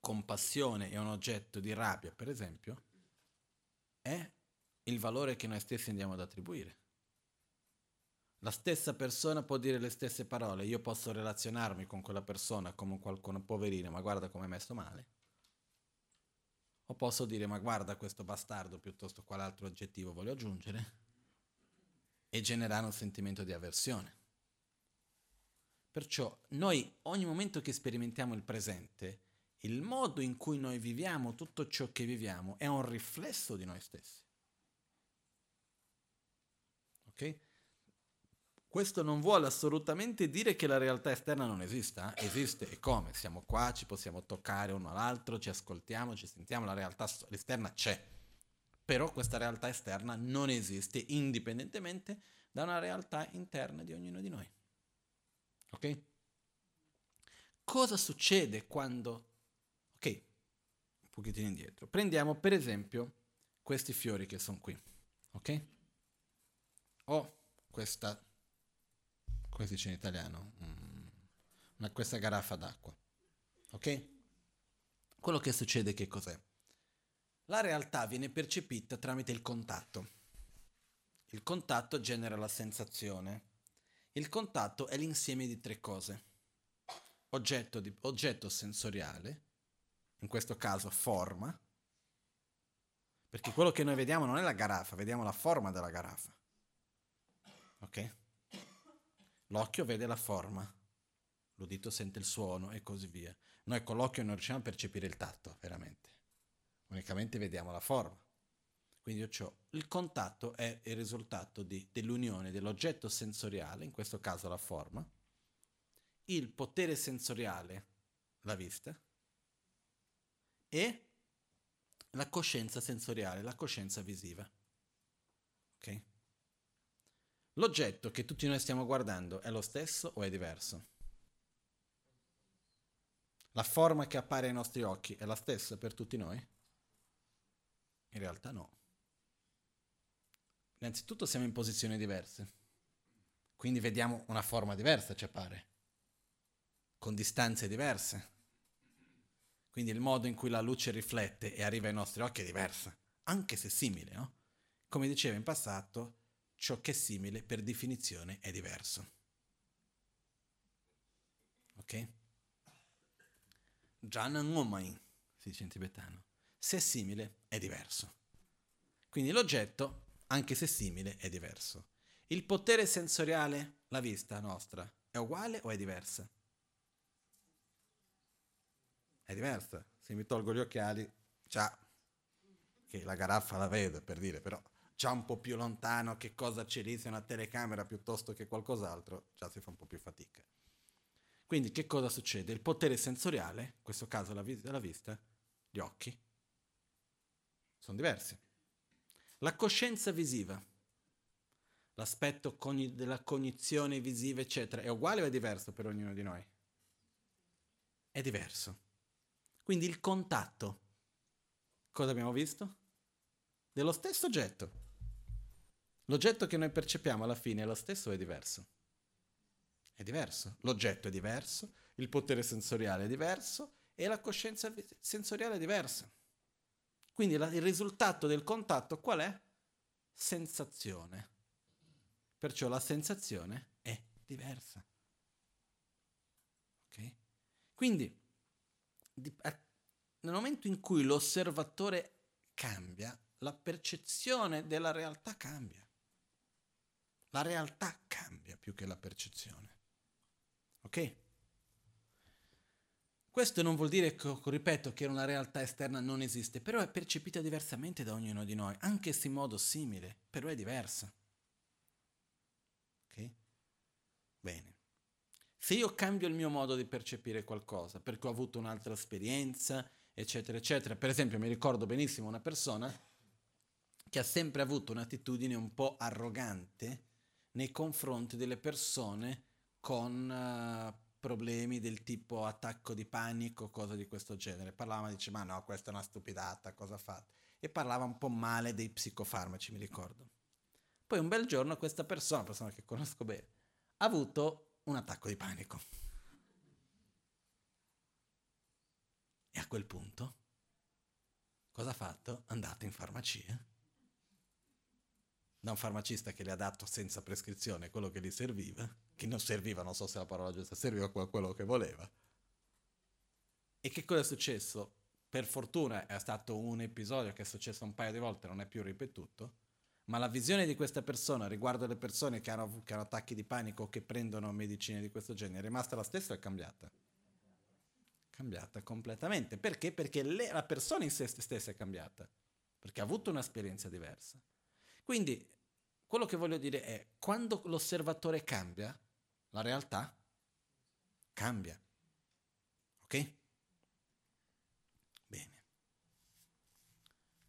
compassione e un oggetto di rabbia, per esempio, è il valore che noi stessi andiamo ad attribuire. La stessa persona può dire le stesse parole, io posso relazionarmi con quella persona come qualcuno poverino, ma guarda come è messo male o posso dire, ma guarda questo bastardo piuttosto quale altro aggettivo voglio aggiungere, e generare un sentimento di avversione. Perciò noi ogni momento che sperimentiamo il presente, il modo in cui noi viviamo tutto ciò che viviamo è un riflesso di noi stessi. Ok? Questo non vuole assolutamente dire che la realtà esterna non esista, eh? esiste e come? Siamo qua, ci possiamo toccare uno all'altro, ci ascoltiamo, ci sentiamo, la realtà esterna c'è. Però questa realtà esterna non esiste indipendentemente da una realtà interna di ognuno di noi. Ok? Cosa succede quando... Ok, un pochettino indietro. Prendiamo per esempio questi fiori che sono qui. Ok? Ho questa come si dice in italiano, mm, una, questa garaffa d'acqua. Ok? Quello che succede che cos'è? La realtà viene percepita tramite il contatto. Il contatto genera la sensazione. Il contatto è l'insieme di tre cose. Oggetto, di, oggetto sensoriale, in questo caso forma, perché quello che noi vediamo non è la garaffa, vediamo la forma della garaffa. Ok? L'occhio vede la forma, l'udito sente il suono e così via. Noi con l'occhio non riusciamo a percepire il tatto, veramente. Unicamente vediamo la forma. Quindi ho il contatto è il risultato di, dell'unione dell'oggetto sensoriale, in questo caso la forma, il potere sensoriale, la vista, e la coscienza sensoriale, la coscienza visiva. Ok? L'oggetto che tutti noi stiamo guardando è lo stesso o è diverso? La forma che appare ai nostri occhi è la stessa per tutti noi? In realtà no. Innanzitutto siamo in posizioni diverse, quindi vediamo una forma diversa, ci appare, con distanze diverse. Quindi il modo in cui la luce riflette e arriva ai nostri occhi è diversa, anche se simile, no? Come diceva in passato, ciò che è simile per definizione è diverso. Ok? Gianna Ngomain, si dice in tibetano. Se è simile, è diverso. Quindi l'oggetto, anche se simile, è diverso. Il potere sensoriale, la vista nostra, è uguale o è diversa? È diversa. Se mi tolgo gli occhiali, già, che la garaffa la vedo per dire, però già un po' più lontano che cosa c'è lì, se una telecamera piuttosto che qualcos'altro, già si fa un po' più fatica. Quindi che cosa succede? Il potere sensoriale, in questo caso la, vis- la vista, gli occhi, sono diversi. La coscienza visiva, l'aspetto cogn- della cognizione visiva, eccetera, è uguale o è diverso per ognuno di noi? È diverso. Quindi il contatto, cosa abbiamo visto? Dello stesso oggetto. L'oggetto che noi percepiamo alla fine è lo stesso o è diverso? È diverso. L'oggetto è diverso, il potere sensoriale è diverso e la coscienza sensoriale è diversa. Quindi la, il risultato del contatto qual è? Sensazione. Perciò la sensazione è diversa. Ok? Quindi di, a, nel momento in cui l'osservatore cambia, la percezione della realtà cambia. La realtà cambia più che la percezione. Ok? Questo non vuol dire, ripeto, che una realtà esterna non esiste, però è percepita diversamente da ognuno di noi, anche se in modo simile, però è diversa. Ok? Bene. Se io cambio il mio modo di percepire qualcosa, perché ho avuto un'altra esperienza, eccetera, eccetera, per esempio mi ricordo benissimo una persona che ha sempre avuto un'attitudine un po' arrogante nei confronti delle persone con uh, problemi del tipo attacco di panico, cose di questo genere. Parlava e dice ma no, questa è una stupidata, cosa fatto? E parlava un po' male dei psicofarmaci, mi ricordo. Poi un bel giorno questa persona, una persona che conosco bene, ha avuto un attacco di panico. E a quel punto, cosa ha fatto? È andato in farmacia da un farmacista che le ha dato senza prescrizione quello che gli serviva, che non serviva, non so se la parola giusta, serviva quello che voleva. E che cosa è successo? Per fortuna è stato un episodio che è successo un paio di volte, non è più ripetuto, ma la visione di questa persona riguardo le persone che hanno, che hanno attacchi di panico o che prendono medicine di questo genere è rimasta la stessa o è cambiata? Cambiata completamente. Perché? Perché le, la persona in sé stessa è cambiata, perché ha avuto un'esperienza diversa. Quindi quello che voglio dire è, quando l'osservatore cambia, la realtà cambia. Ok? Bene.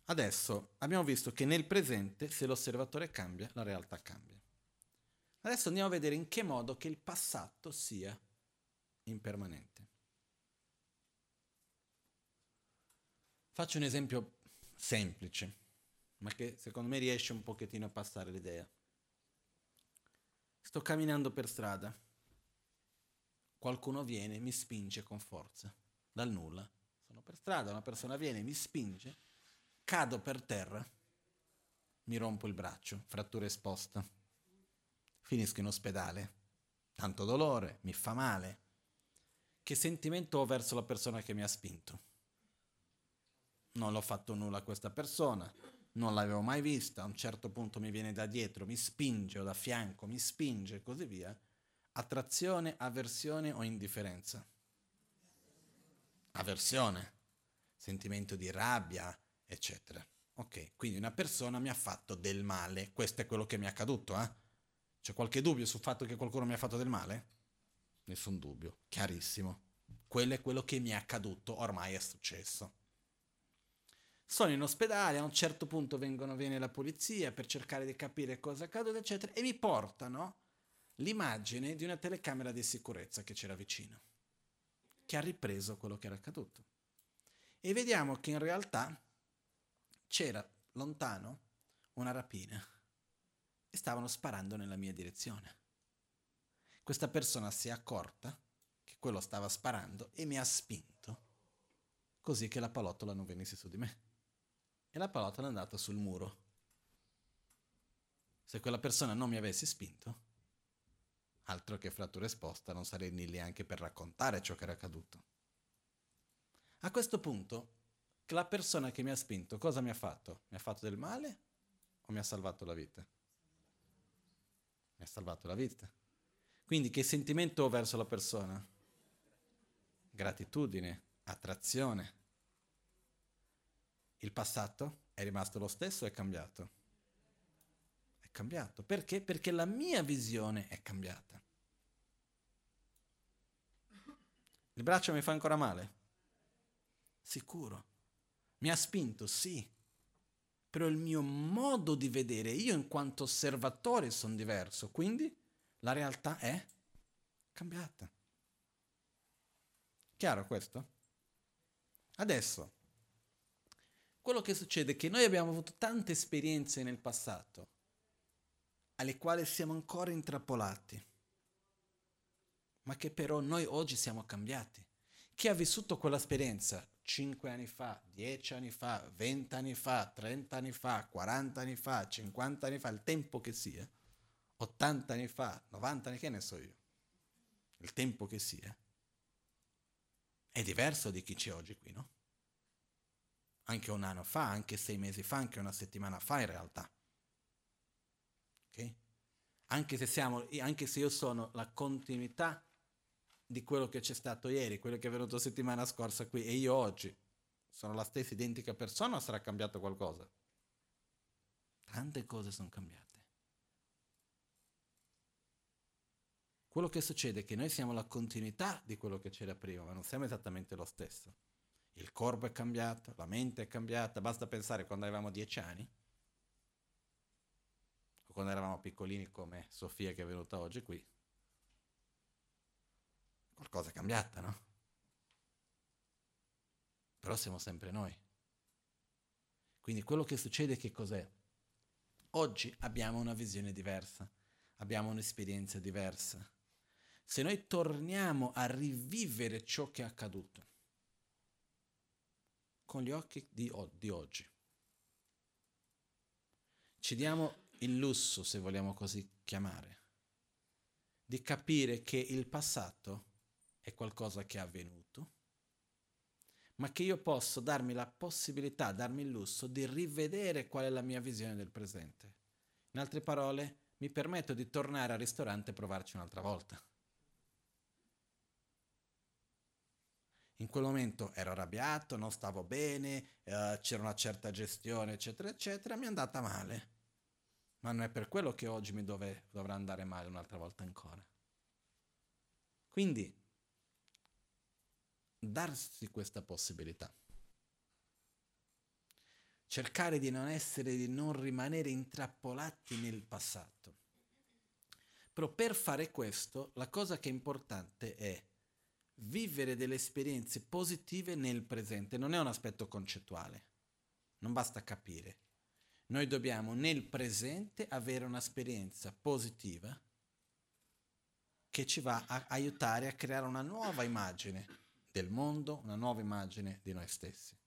Adesso abbiamo visto che nel presente, se l'osservatore cambia, la realtà cambia. Adesso andiamo a vedere in che modo che il passato sia impermanente. Faccio un esempio semplice ma che secondo me riesce un pochettino a passare l'idea. Sto camminando per strada, qualcuno viene, mi spinge con forza, dal nulla. Sono per strada, una persona viene, mi spinge, cado per terra, mi rompo il braccio, frattura esposta, finisco in ospedale, tanto dolore, mi fa male. Che sentimento ho verso la persona che mi ha spinto? Non l'ho fatto nulla a questa persona, non l'avevo mai vista, a un certo punto mi viene da dietro, mi spinge o da fianco, mi spinge e così via. Attrazione, avversione o indifferenza? Avversione, sentimento di rabbia, eccetera. Ok, quindi una persona mi ha fatto del male, questo è quello che mi è accaduto, eh? C'è qualche dubbio sul fatto che qualcuno mi ha fatto del male? Nessun dubbio, chiarissimo. Quello è quello che mi è accaduto, ormai è successo. Sono in ospedale, a un certo punto vengono, viene la polizia per cercare di capire cosa è accaduto, eccetera, e mi portano l'immagine di una telecamera di sicurezza che c'era vicino, che ha ripreso quello che era accaduto. E vediamo che in realtà c'era lontano una rapina e stavano sparando nella mia direzione. Questa persona si è accorta che quello stava sparando e mi ha spinto così che la palottola non venisse su di me. E la palottola è andata sul muro. Se quella persona non mi avesse spinto, altro che frattura esposta, non sarei lì neanche per raccontare ciò che era accaduto. A questo punto, la persona che mi ha spinto, cosa mi ha fatto? Mi ha fatto del male o mi ha salvato la vita? Mi ha salvato la vita. Quindi che sentimento ho verso la persona? Gratitudine, attrazione. Il passato è rimasto lo stesso o è cambiato? È cambiato. Perché? Perché la mia visione è cambiata. Il braccio mi fa ancora male? Sicuro. Mi ha spinto, sì. Però il mio modo di vedere, io in quanto osservatore sono diverso, quindi la realtà è cambiata. Chiaro questo? Adesso, quello che succede è che noi abbiamo avuto tante esperienze nel passato alle quali siamo ancora intrappolati, ma che però noi oggi siamo cambiati. Chi ha vissuto quell'esperienza 5 anni fa, 10 anni fa, 20 anni fa, 30 anni fa, 40 anni fa, 50 anni fa, il tempo che sia, 80 anni fa, 90 anni, che ne so io, il tempo che sia, è diverso di chi c'è oggi qui, no? Anche un anno fa, anche sei mesi fa, anche una settimana fa in realtà. Ok? Anche se, siamo, anche se io sono la continuità di quello che c'è stato ieri, quello che è venuto settimana scorsa qui e io oggi sono la stessa identica persona o sarà cambiato qualcosa? Tante cose sono cambiate. Quello che succede è che noi siamo la continuità di quello che c'era prima, ma non siamo esattamente lo stesso. Il corpo è cambiato, la mente è cambiata, basta pensare quando avevamo dieci anni, o quando eravamo piccolini come Sofia che è venuta oggi qui. Qualcosa è cambiata, no? Però siamo sempre noi. Quindi quello che succede che cos'è? Oggi abbiamo una visione diversa, abbiamo un'esperienza diversa se noi torniamo a rivivere ciò che è accaduto con gli occhi di, di oggi, ci diamo il lusso, se vogliamo così chiamare, di capire che il passato è qualcosa che è avvenuto, ma che io posso darmi la possibilità, darmi il lusso di rivedere qual è la mia visione del presente. In altre parole, mi permetto di tornare al ristorante e provarci un'altra volta. In quel momento ero arrabbiato, non stavo bene, eh, c'era una certa gestione, eccetera, eccetera, mi è andata male. Ma non è per quello che oggi mi dove, dovrà andare male un'altra volta ancora. Quindi, darsi questa possibilità. Cercare di non essere, di non rimanere intrappolati nel passato. Però per fare questo, la cosa che è importante è vivere delle esperienze positive nel presente. Non è un aspetto concettuale, non basta capire. Noi dobbiamo nel presente avere un'esperienza positiva che ci va a aiutare a creare una nuova immagine del mondo, una nuova immagine di noi stessi.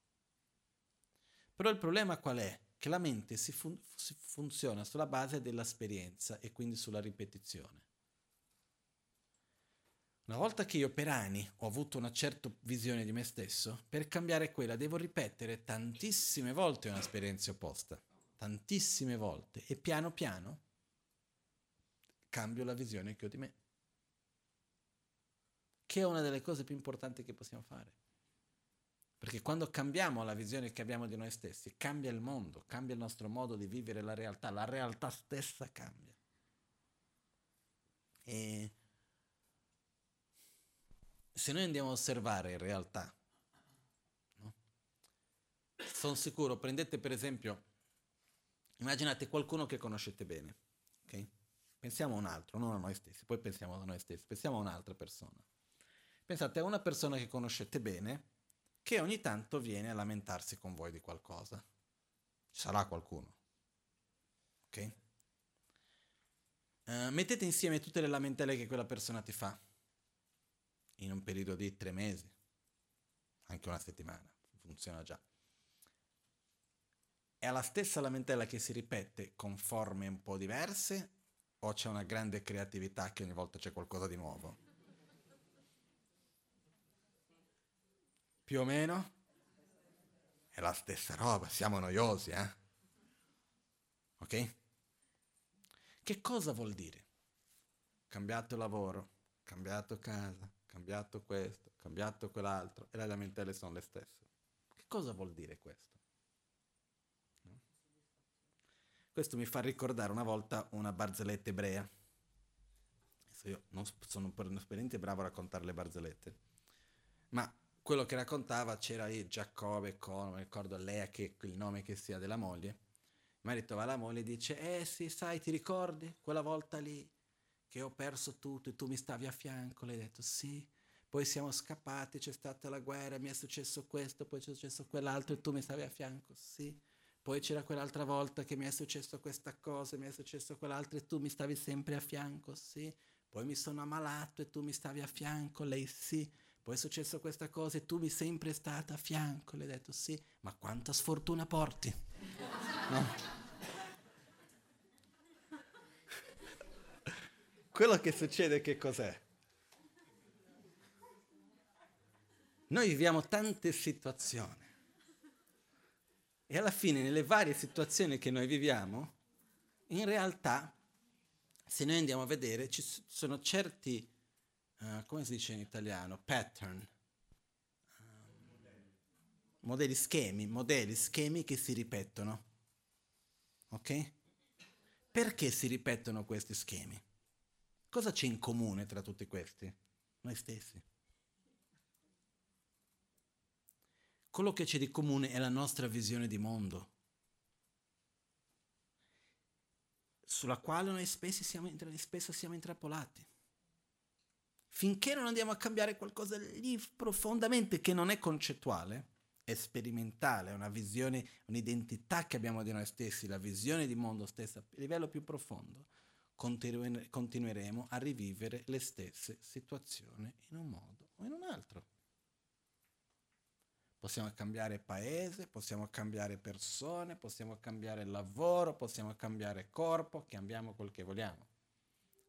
Però il problema qual è? Che la mente si, fun- si funziona sulla base dell'esperienza e quindi sulla ripetizione. Una volta che io per anni ho avuto una certa visione di me stesso, per cambiare quella devo ripetere tantissime volte un'esperienza opposta, tantissime volte, e piano piano cambio la visione che ho di me, che è una delle cose più importanti che possiamo fare. Perché quando cambiamo la visione che abbiamo di noi stessi, cambia il mondo, cambia il nostro modo di vivere la realtà, la realtà stessa cambia. E se noi andiamo a osservare in realtà, no? sono sicuro, prendete per esempio, immaginate qualcuno che conoscete bene, ok? Pensiamo a un altro, non a noi stessi, poi pensiamo a noi stessi, pensiamo a un'altra persona. Pensate a una persona che conoscete bene che ogni tanto viene a lamentarsi con voi di qualcosa. Ci sarà qualcuno. Ok? Uh, mettete insieme tutte le lamentele che quella persona ti fa in un periodo di tre mesi, anche una settimana, funziona già. È la stessa lamentela che si ripete con forme un po' diverse o c'è una grande creatività che ogni volta c'è qualcosa di nuovo? Più o meno? È la stessa roba, siamo noiosi, eh? Ok? Che cosa vuol dire? Cambiato lavoro, cambiato casa, cambiato questo, cambiato quell'altro, e le lamentele sono le stesse. Che cosa vuol dire questo? Questo mi fa ricordare una volta una barzelletta ebrea. Io non sono per niente bravo a raccontare le barzellette, ma quello che raccontava c'era lì Giacobbe con, non ricordo lei che il nome che sia della moglie. Il marito va alla moglie e dice, eh sì, sai, ti ricordi quella volta lì che ho perso tutto e tu mi stavi a fianco? Lei ha detto, sì. Poi siamo scappati, c'è stata la guerra, mi è successo questo, poi c'è successo quell'altro e tu mi stavi a fianco, sì. Poi c'era quell'altra volta che mi è successo questa cosa, mi è successo quell'altra e tu mi stavi sempre a fianco, sì. Poi mi sono ammalato e tu mi stavi a fianco, lei sì. Poi è successo questa cosa e tu mi sempre stata a fianco. Le ho detto sì, ma quanta sfortuna porti. No? Quello che succede che cos'è? Noi viviamo tante situazioni e alla fine nelle varie situazioni che noi viviamo, in realtà, se noi andiamo a vedere, ci sono certi, uh, come si dice in italiano, pattern, um, modelli schemi, modelli, schemi che si ripetono. Ok? Perché si ripetono questi schemi? Cosa c'è in comune tra tutti questi? Noi stessi. quello che c'è di comune è la nostra visione di mondo, sulla quale noi spesso siamo, spesso siamo intrappolati. Finché non andiamo a cambiare qualcosa lì profondamente che non è concettuale, è sperimentale, è una visione, un'identità che abbiamo di noi stessi, la visione di mondo stessa a livello più profondo, continueremo a rivivere le stesse situazioni in un modo o in un altro. Possiamo cambiare paese, possiamo cambiare persone, possiamo cambiare lavoro, possiamo cambiare corpo, cambiamo quel che vogliamo.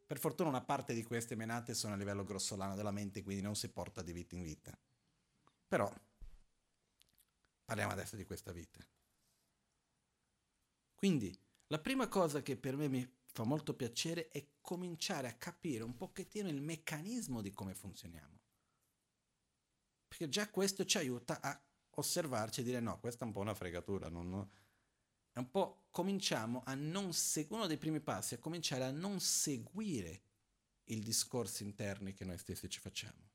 Per fortuna una parte di queste menate sono a livello grossolano della mente, quindi non si porta di vita in vita. Però parliamo adesso di questa vita. Quindi la prima cosa che per me mi fa molto piacere è cominciare a capire un pochettino il meccanismo di come funzioniamo. Perché già questo ci aiuta a osservarci e dire no, questa è un po' una fregatura, non, è un po' cominciamo a non seguire, uno dei primi passi è cominciare a non seguire i discorsi interni che noi stessi ci facciamo.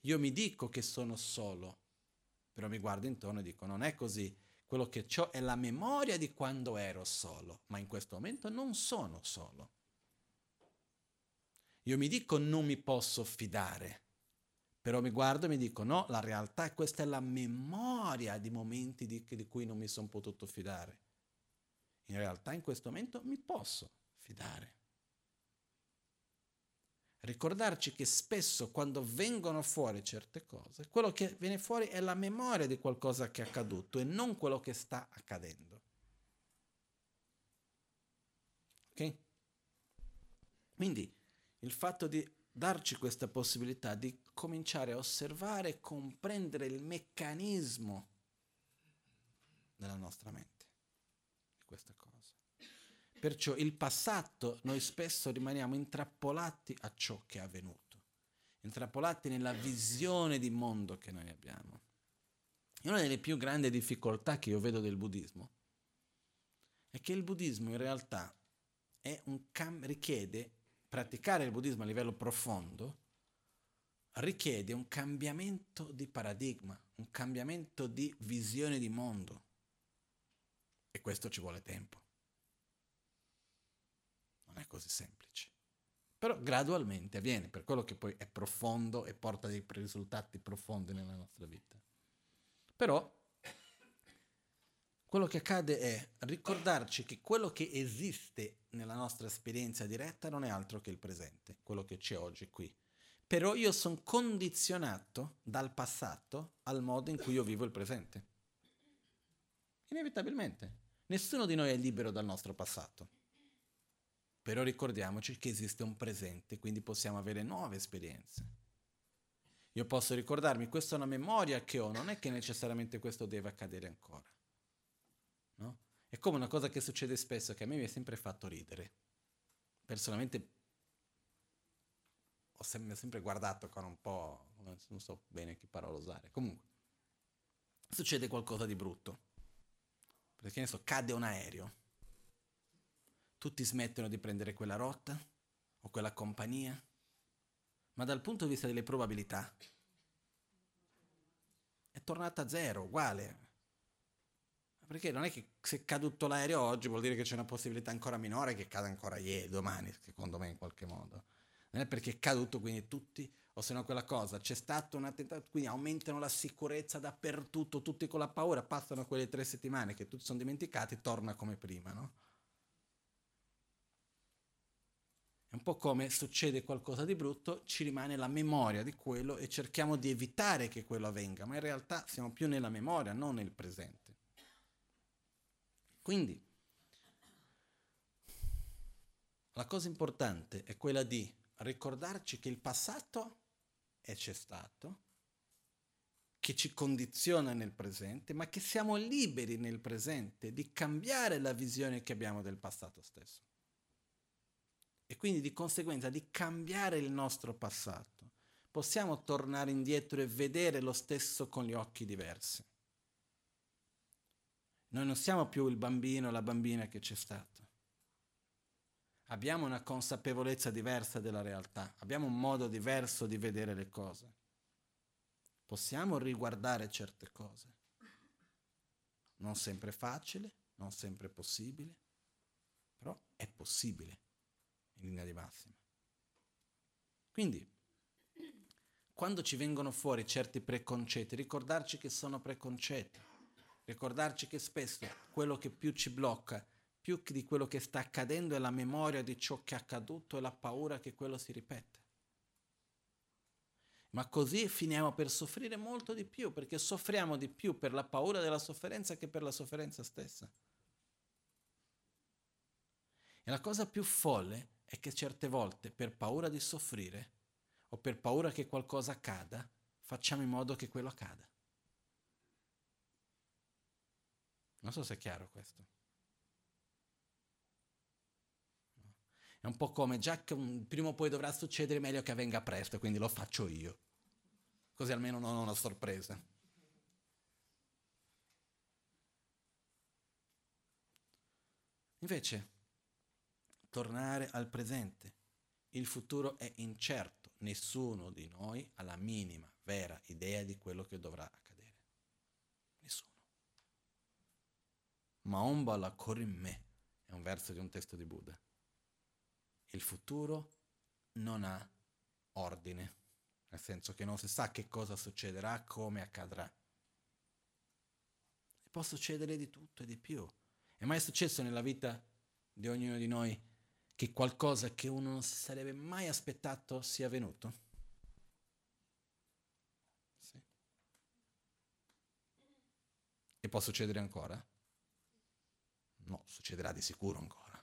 Io mi dico che sono solo, però mi guardo intorno e dico non è così, quello che ho è la memoria di quando ero solo, ma in questo momento non sono solo. Io mi dico non mi posso fidare, però mi guardo e mi dico no, la realtà è questa è la memoria di momenti di, di cui non mi sono potuto fidare. In realtà in questo momento mi posso fidare. Ricordarci che spesso quando vengono fuori certe cose, quello che viene fuori è la memoria di qualcosa che è accaduto e non quello che sta accadendo. Ok? Quindi il fatto di darci questa possibilità di cominciare a osservare e comprendere il meccanismo della nostra mente di questa cosa. Perciò il passato noi spesso rimaniamo intrappolati a ciò che è avvenuto, intrappolati nella visione di mondo che noi abbiamo. E una delle più grandi difficoltà che io vedo del buddismo è che il buddismo in realtà cam- richiede praticare il buddismo a livello profondo richiede un cambiamento di paradigma, un cambiamento di visione di mondo. E questo ci vuole tempo. Non è così semplice. Però gradualmente avviene, per quello che poi è profondo e porta dei risultati profondi nella nostra vita. Però quello che accade è ricordarci che quello che esiste nella nostra esperienza diretta non è altro che il presente, quello che c'è oggi qui. Però io sono condizionato dal passato al modo in cui io vivo il presente. Inevitabilmente. Nessuno di noi è libero dal nostro passato. Però ricordiamoci che esiste un presente, quindi possiamo avere nuove esperienze. Io posso ricordarmi, questa è una memoria che ho, non è che necessariamente questo deve accadere ancora. No? È come una cosa che succede spesso, che a me mi ha sempre fatto ridere. Personalmente ho sempre, sempre guardato con un po', non so bene che parola usare. Comunque, succede qualcosa di brutto. Perché ne cade un aereo. Tutti smettono di prendere quella rotta o quella compagnia. Ma dal punto di vista delle probabilità è tornata a zero, uguale. Perché non è che se è caduto l'aereo oggi vuol dire che c'è una possibilità ancora minore che cada ancora ieri, domani, secondo me in qualche modo. Non è perché è caduto quindi tutti, o se no quella cosa, c'è stato un attentato, quindi aumentano la sicurezza dappertutto, tutti con la paura, passano quelle tre settimane che tutti sono dimenticati, torna come prima, no? È un po' come succede qualcosa di brutto, ci rimane la memoria di quello e cerchiamo di evitare che quello avvenga, ma in realtà siamo più nella memoria, non nel presente. Quindi la cosa importante è quella di ricordarci che il passato è c'è stato, che ci condiziona nel presente, ma che siamo liberi nel presente di cambiare la visione che abbiamo del passato stesso. E quindi di conseguenza di cambiare il nostro passato. Possiamo tornare indietro e vedere lo stesso con gli occhi diversi. Noi non siamo più il bambino o la bambina che c'è stato. Abbiamo una consapevolezza diversa della realtà, abbiamo un modo diverso di vedere le cose. Possiamo riguardare certe cose. Non sempre facile, non sempre possibile, però è possibile in linea di massima. Quindi, quando ci vengono fuori certi preconcetti, ricordarci che sono preconcetti Ricordarci che spesso quello che più ci blocca, più di quello che sta accadendo, è la memoria di ciò che è accaduto e la paura che quello si ripete. Ma così finiamo per soffrire molto di più, perché soffriamo di più per la paura della sofferenza che per la sofferenza stessa. E la cosa più folle è che certe volte, per paura di soffrire o per paura che qualcosa accada, facciamo in modo che quello accada. Non so se è chiaro questo. È un po' come già che prima o poi dovrà succedere, meglio che avvenga presto, quindi lo faccio io. Così almeno non ho una sorpresa. Invece, tornare al presente. Il futuro è incerto, nessuno di noi ha la minima vera idea di quello che dovrà accadere. Maomba la me è un verso di un testo di Buddha. Il futuro non ha ordine, nel senso che non si sa che cosa succederà, come accadrà. E può succedere di tutto e di più. È mai successo nella vita di ognuno di noi che qualcosa che uno non si sarebbe mai aspettato sia avvenuto? Sì. E può succedere ancora? No, succederà di sicuro ancora.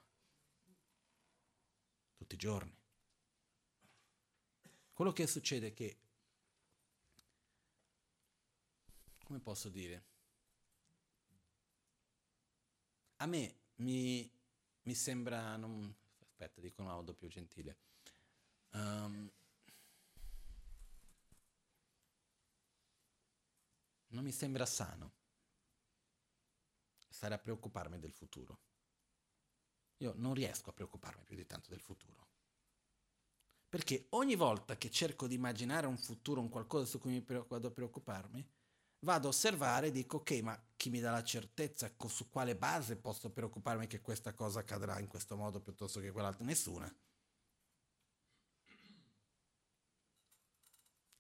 Tutti i giorni. Quello che succede è che, come posso dire, a me mi, mi sembra, non, aspetta, dico in modo più gentile, um, non mi sembra sano stare a preoccuparmi del futuro. Io non riesco a preoccuparmi più di tanto del futuro. Perché ogni volta che cerco di immaginare un futuro, un qualcosa su cui mi vado a preoccuparmi, vado a osservare e dico ok, ma chi mi dà la certezza, su quale base posso preoccuparmi che questa cosa accadrà in questo modo piuttosto che quell'altro? Nessuna.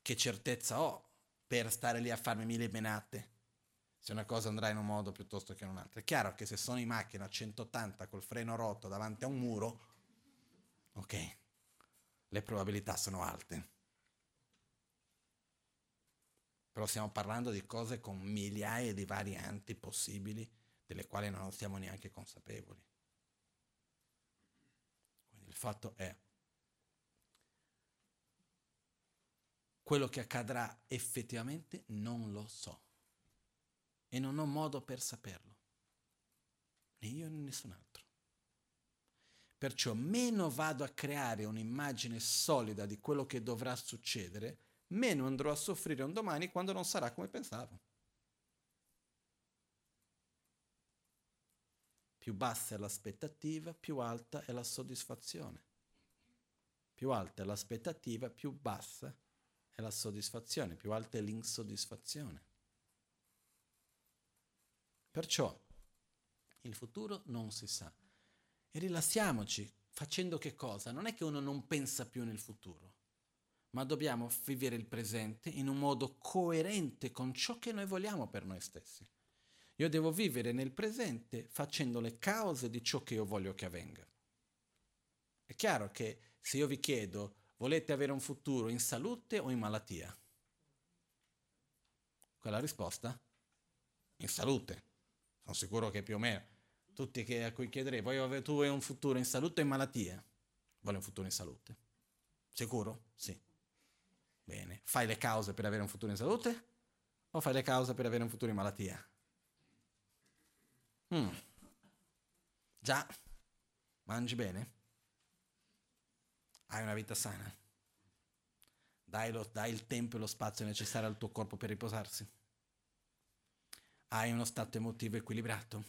Che certezza ho per stare lì a farmi mille menate se una cosa andrà in un modo piuttosto che in un altro? È chiaro che se sono in macchina a 180 col freno rotto davanti a un muro, ok, le probabilità sono alte. Però stiamo parlando di cose con migliaia di varianti possibili delle quali non siamo neanche consapevoli. Quindi il fatto è quello che accadrà effettivamente non lo so e non ho modo per saperlo, né io né nessun altro. Perciò meno vado a creare un'immagine solida di quello che dovrà succedere, meno andrò a soffrire un domani quando non sarà come pensavo. Più bassa è l'aspettativa, più alta è la soddisfazione. Più alta è l'aspettativa, più bassa è la soddisfazione, più alta è l'insoddisfazione. Perciò il futuro non si sa. E rilassiamoci facendo che cosa? Non è che uno non pensa più nel futuro ma dobbiamo vivere il presente in un modo coerente con ciò che noi vogliamo per noi stessi. Io devo vivere nel presente facendo le cause di ciò che io voglio che avvenga. È chiaro che se io vi chiedo, volete avere un futuro in salute o in malattia? Quella risposta? In salute. Sono sicuro che più o meno tutti a cui chiederei, voglio, tu vuoi un futuro in salute o in malattia? Voglio un futuro in salute. Sicuro? Sì. Bene, fai le cause per avere un futuro in salute o fai le cause per avere un futuro in malattia? Mm. Già, mangi bene? Hai una vita sana? Dai, lo, dai il tempo e lo spazio necessario al tuo corpo per riposarsi? Hai uno stato emotivo equilibrato?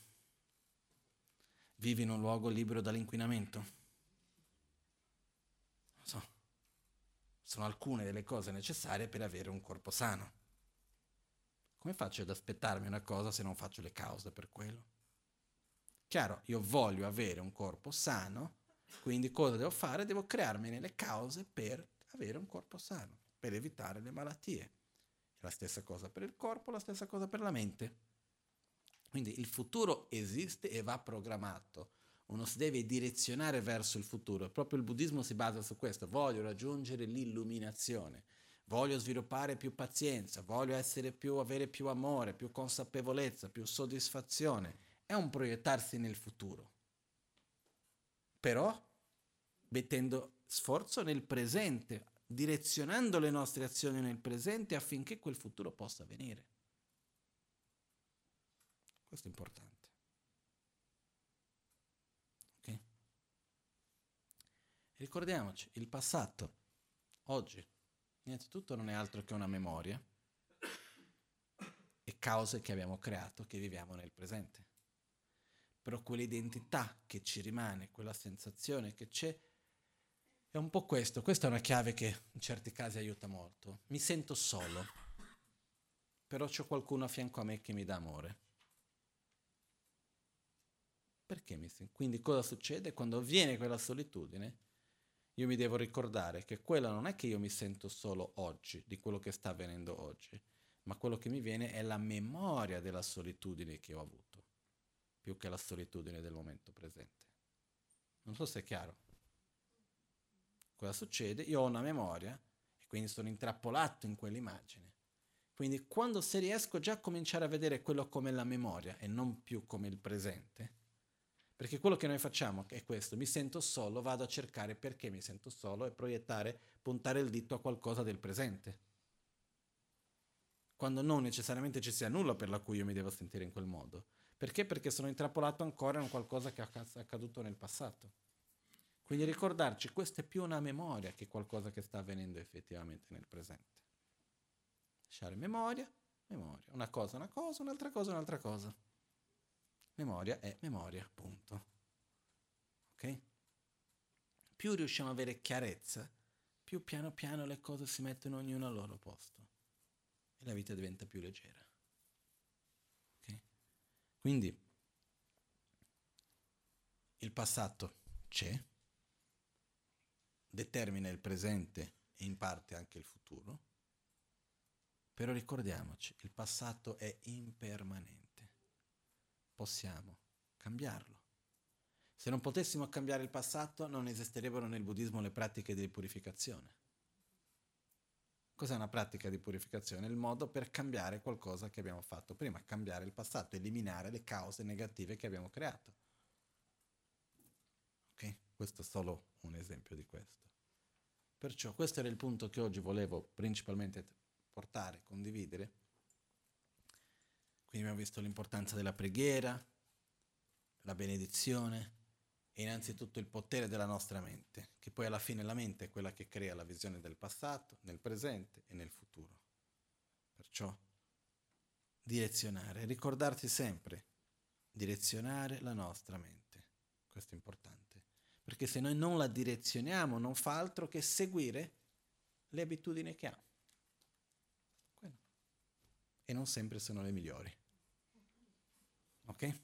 Vivi in un luogo libero dall'inquinamento? Sono alcune delle cose necessarie per avere un corpo sano. Come faccio ad aspettarmi una cosa se non faccio le cause per quello? Chiaro, io voglio avere un corpo sano, quindi cosa devo fare? Devo crearmi le cause per avere un corpo sano, per evitare le malattie. la stessa cosa per il corpo, la stessa cosa per la mente. Quindi il futuro esiste e va programmato uno si deve direzionare verso il futuro. Proprio il buddismo si basa su questo. Voglio raggiungere l'illuminazione, voglio sviluppare più pazienza, voglio più, avere più amore, più consapevolezza, più soddisfazione. È un proiettarsi nel futuro. Però mettendo sforzo nel presente, direzionando le nostre azioni nel presente affinché quel futuro possa venire. Questo è importante. Ricordiamoci, il passato, oggi, innanzitutto non è altro che una memoria e cause che abbiamo creato che viviamo nel presente. Però quell'identità che ci rimane, quella sensazione che c'è, è un po' questo. Questa è una chiave che in certi casi aiuta molto. Mi sento solo, però c'è qualcuno a fianco a me che mi dà amore. Perché mi sento? Quindi cosa succede? Quando avviene quella solitudine, io mi devo ricordare che quella non è che io mi sento solo oggi, di quello che sta avvenendo oggi, ma quello che mi viene è la memoria della solitudine che ho avuto, più che la solitudine del momento presente. Non so se è chiaro. Cosa succede? Io ho una memoria e quindi sono intrappolato in quell'immagine. Quindi quando se riesco già a cominciare a vedere quello come la memoria e non più come il presente, perché quello che noi facciamo è questo, mi sento solo, vado a cercare perché mi sento solo e proiettare, puntare il dito a qualcosa del presente. Quando non necessariamente ci sia nulla per la cui io mi devo sentire in quel modo. Perché? Perché sono intrappolato ancora in qualcosa che è accaduto nel passato. Quindi ricordarci, questa è più una memoria che qualcosa che sta avvenendo effettivamente nel presente. Lasciare memoria, memoria. Una cosa, una cosa, un'altra cosa, un'altra cosa. Memoria è memoria, punto. Ok? Più riusciamo ad avere chiarezza più piano piano le cose si mettono ognuno al loro posto e la vita diventa più leggera. Okay? Quindi il passato c'è, determina il presente e in parte anche il futuro, però ricordiamoci, il passato è impermanente, possiamo cambiarlo. Se non potessimo cambiare il passato, non esisterebbero nel buddismo le pratiche di purificazione. Cos'è una pratica di purificazione? Il modo per cambiare qualcosa che abbiamo fatto prima, cambiare il passato, eliminare le cause negative che abbiamo creato. Ok? Questo è solo un esempio di questo. Perciò questo era il punto che oggi volevo principalmente portare, condividere. Quindi abbiamo visto l'importanza della preghiera, la benedizione e innanzitutto il potere della nostra mente, che poi alla fine la mente è quella che crea la visione del passato, nel presente e nel futuro. Perciò direzionare, ricordarsi sempre, direzionare la nostra mente. Questo è importante, perché se noi non la direzioniamo non fa altro che seguire le abitudini che ha. E non sempre sono le migliori. Ok?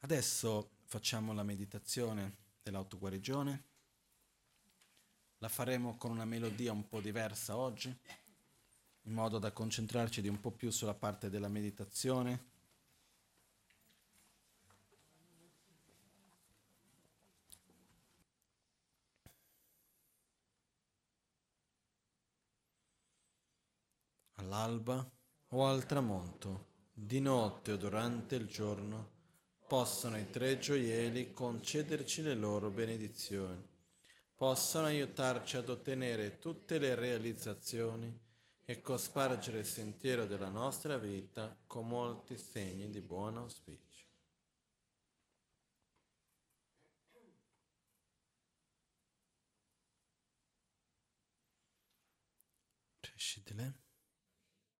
Adesso facciamo la meditazione dell'autoguarigione. La faremo con una melodia un po' diversa oggi, in modo da concentrarci di un po' più sulla parte della meditazione. All'alba o al tramonto, di notte o durante il giorno, possano i tre gioielli concederci le loro benedizioni, possano aiutarci ad ottenere tutte le realizzazioni e cospargere il sentiero della nostra vita con molti segni di buon auspicio. Crescidile.